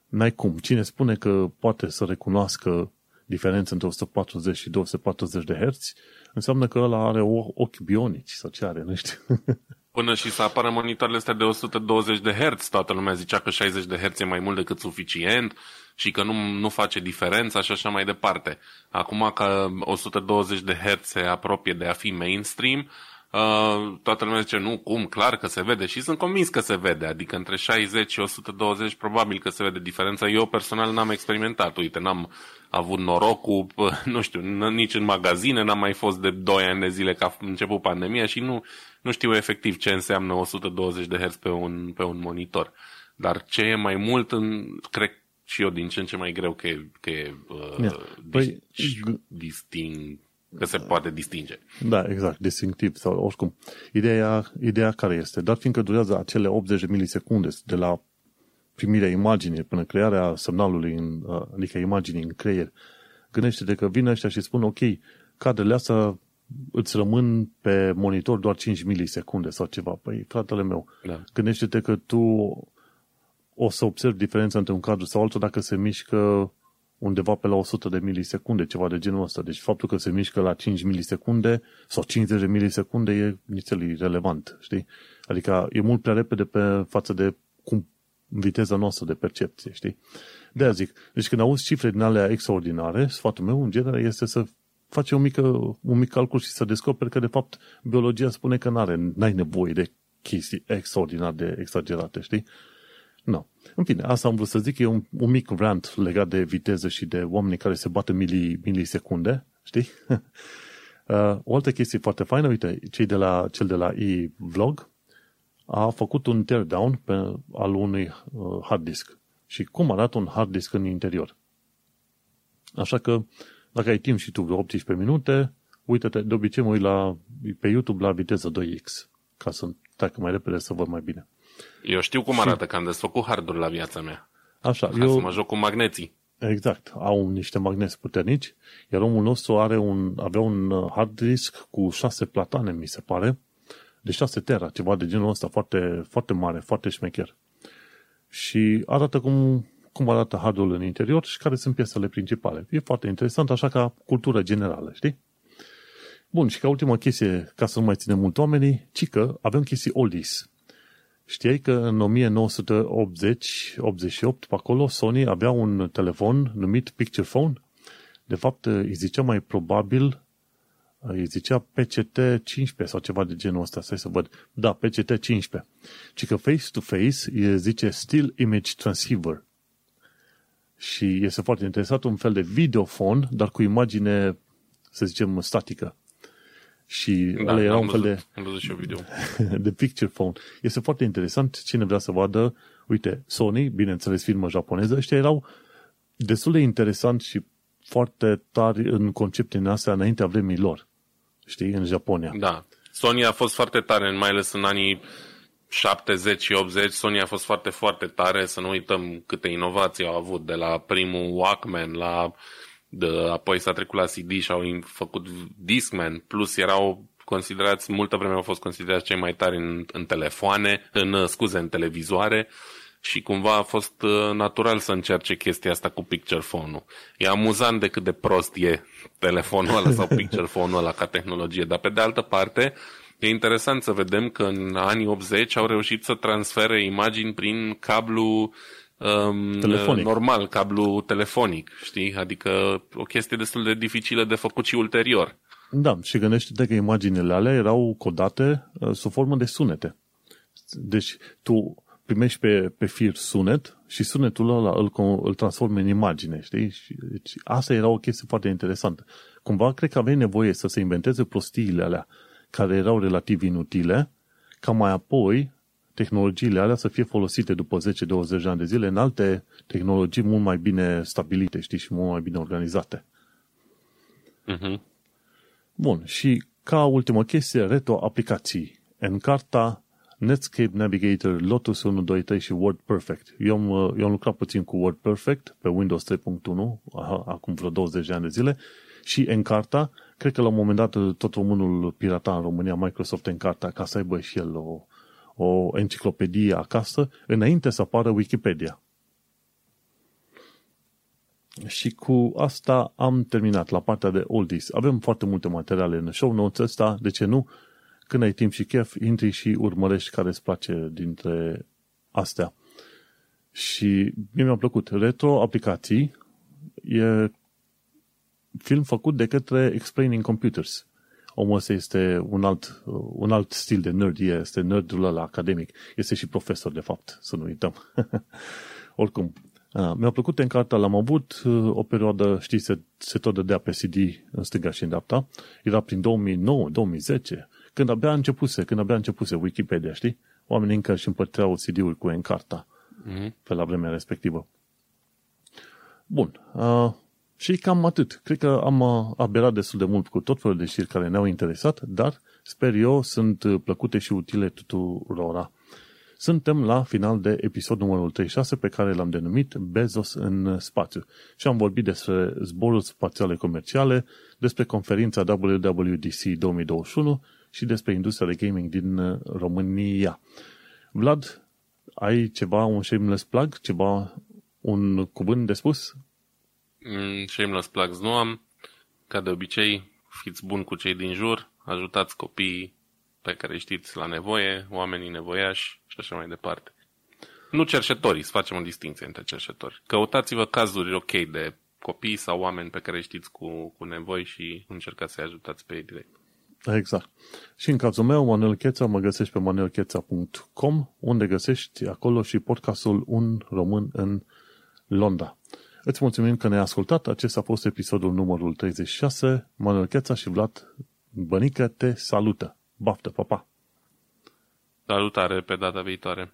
N-ai cum. Cine spune că poate să recunoască diferența între 140 și 240 de Hz, înseamnă că ăla are ochi bionici sau ce are, nu știu. Până și să apară monitoarele astea de 120 de Hz, toată lumea zicea că 60 de Hz e mai mult decât suficient și că nu, nu face diferența și așa mai departe. Acum că 120 de Hz se apropie de a fi mainstream, uh, toată lumea zice, nu, cum, clar că se vede și sunt convins că se vede, adică între 60 și 120 probabil că se vede diferența. Eu personal n-am experimentat, uite, n-am avut norocul, nu știu, nici în magazine, n-am mai fost de 2 ani de zile că a început pandemia și nu, nu știu efectiv ce înseamnă 120 de Hz pe un, pe un monitor. Dar ce e mai mult, în, cred și eu din ce în ce mai greu că e, că e uh, yeah. păi, disting, că se poate distinge. Da, exact, distinctiv sau oricum. Ideea, ideea care este? Dar fiindcă durează acele 80 de milisecunde de la primirea imaginii până crearea semnalului, în, uh, adică imaginii în creier, gândește-te că vine ăștia și spun, ok, cadrele astea îți rămân pe monitor doar 5 milisecunde sau ceva. Păi, fratele meu, da. gândește-te că tu o să observi diferența între un cadru sau altul dacă se mișcă undeva pe la 100 de milisecunde, ceva de genul ăsta. Deci faptul că se mișcă la 5 milisecunde sau 50 de milisecunde e nițel irrelevant, știi? Adică e mult prea repede pe față de cum viteza noastră de percepție, știi? de aia zic, deci când auzi cifre din alea extraordinare, sfatul meu în genere este să faci un mic, un mic calcul și să descoperi că de fapt biologia spune că n-are, n-ai nevoie de chestii extraordinar de exagerate, știi? Nu. În fine, asta am vrut să zic, e un, un mic rant legat de viteză și de oamenii care se bată mili, milisecunde, știi? uh, o altă chestie foarte faină, uite, cei de la, cel de la e-vlog a făcut un teardown pe, al unui uh, hard disk. Și cum arată un hard disk în interior. Așa că, dacă ai timp și tu vreo 18 minute, uite-te, de obicei mă uit la, pe YouTube la viteză 2x, ca să treacă mai repede să văd mai bine. Eu știu cum arată și... că am desfăcut harduri la viața mea. Așa, ca eu... să mă joc cu magneții. Exact, au niște magneți puternici, iar omul nostru are un, avea un uh, hard disk cu șase platane, mi se pare, de 6 tera, ceva de genul ăsta, foarte, foarte mare, foarte șmecher. Și arată cum, cum arată hardul în interior și care sunt piesele principale. E foarte interesant, așa ca cultură generală, știi? Bun, și ca ultima chestie, ca să nu mai ținem mult oamenii, ci că avem chestii oldies. Știai că în 1980-88, pe acolo, Sony avea un telefon numit Picture Phone? De fapt, îi zicea mai probabil îi zicea PCT-15 sau ceva de genul ăsta, stai să văd. Da, PCT-15. Ci că face-to-face îi zice Still Image Transceiver. Și este foarte interesant, un fel de videofon, dar cu imagine, să zicem, statică. Și da, ăla era un fel de, am văzut și video. de picture phone. Este foarte interesant, cine vrea să vadă, uite, Sony, bineînțeles firmă japoneză, ăștia erau destul de interesant și foarte tari în concepte în astea înaintea vremii lor. Știi, în Japonia. Da. Sony a fost foarte tare, mai ales în anii 70 și 80. Sony a fost foarte, foarte tare. Să nu uităm câte inovații au avut, de la primul Walkman la de, apoi s-a trecut la CD și au făcut Discman, plus erau considerați, multă vreme au fost considerați cei mai tari în, în telefoane, în, scuze, în televizoare și cumva a fost uh, natural să încerce chestia asta cu picture phone-ul. E amuzant de cât de prost e telefonul ăla sau picture phone-ul ăla ca tehnologie, dar pe de altă parte e interesant să vedem că în anii 80 au reușit să transfere imagini prin cablu um, telefonic. normal, cablu telefonic, știi? Adică o chestie destul de dificilă de făcut și ulterior. Da, și gândește-te că imaginile alea erau codate uh, sub formă de sunete. Deci tu primești pe, pe fir sunet și sunetul ăla îl, îl transformi în imagine, știi? Și, deci asta era o chestie foarte interesantă. Cumva cred că aveai nevoie să se inventeze prostiile alea care erau relativ inutile, ca mai apoi tehnologiile alea să fie folosite după 10-20 de ani de zile în alte tehnologii mult mai bine stabilite, știi, și mult mai bine organizate. Uh-huh. Bun, și ca ultimă chestie, retro-aplicații. Encarta, Netscape Navigator, Lotus 1, 2, 3 și WordPerfect. Eu am, eu am lucrat puțin cu WordPerfect pe Windows 3.1, acum vreo 20 de ani de zile, și Encarta, cred că la un moment dat tot românul pirata în România, Microsoft Encarta, ca să aibă și el o, o enciclopedie acasă înainte să apară Wikipedia. Și cu asta am terminat la partea de oldies. Avem foarte multe materiale în show notes ăsta, de ce nu? Când ai timp și chef, intri și urmărești care îți place dintre astea. Și mie mi-a plăcut. Retro aplicații e film făcut de către Explaining Computers omul ăsta este un alt, un alt stil de nerd, este nerdul ăla academic. Este și profesor, de fapt, să nu uităm. Oricum, mi-a plăcut în cartea, l-am avut o perioadă, știi, se, se tot dădea pe CD în stânga și în dreapta. Era prin 2009-2010, când abia începuse, când abia începuse Wikipedia, știi? Oamenii încă și împărțeau CD-uri cu Encarta mm-hmm. pe la vremea respectivă. Bun. Uh, și cam atât. Cred că am uh, aberat destul de mult cu tot felul de știri care ne-au interesat, dar sper eu sunt uh, plăcute și utile tuturora. Suntem la final de episod numărul 36 pe care l-am denumit Bezos în spațiu și am vorbit despre zboruri spațiale comerciale, despre conferința WWDC 2021 și despre industria de gaming din uh, România. Vlad, ai ceva, un shameless plug, ceva, un cuvânt de spus? Mm, shameless plugs nu am. Ca de obicei, fiți buni cu cei din jur, ajutați copiii pe care știți la nevoie, oamenii nevoiași și așa mai departe. Nu cercetorii, să facem o distinție între cercetori. Căutați-vă cazuri ok de copii sau oameni pe care știți cu, cu nevoi și încercați să-i ajutați pe ei direct. Exact. Și în cazul meu, Manuel Cheța, mă găsești pe manuelcheța.com, unde găsești acolo și podcastul Un Român în Londra. Îți mulțumim că ne-ai ascultat. Acesta a fost episodul numărul 36. Manuel Cheța și Vlad Bănică te salută. Baftă, papa! Salutare pe data viitoare!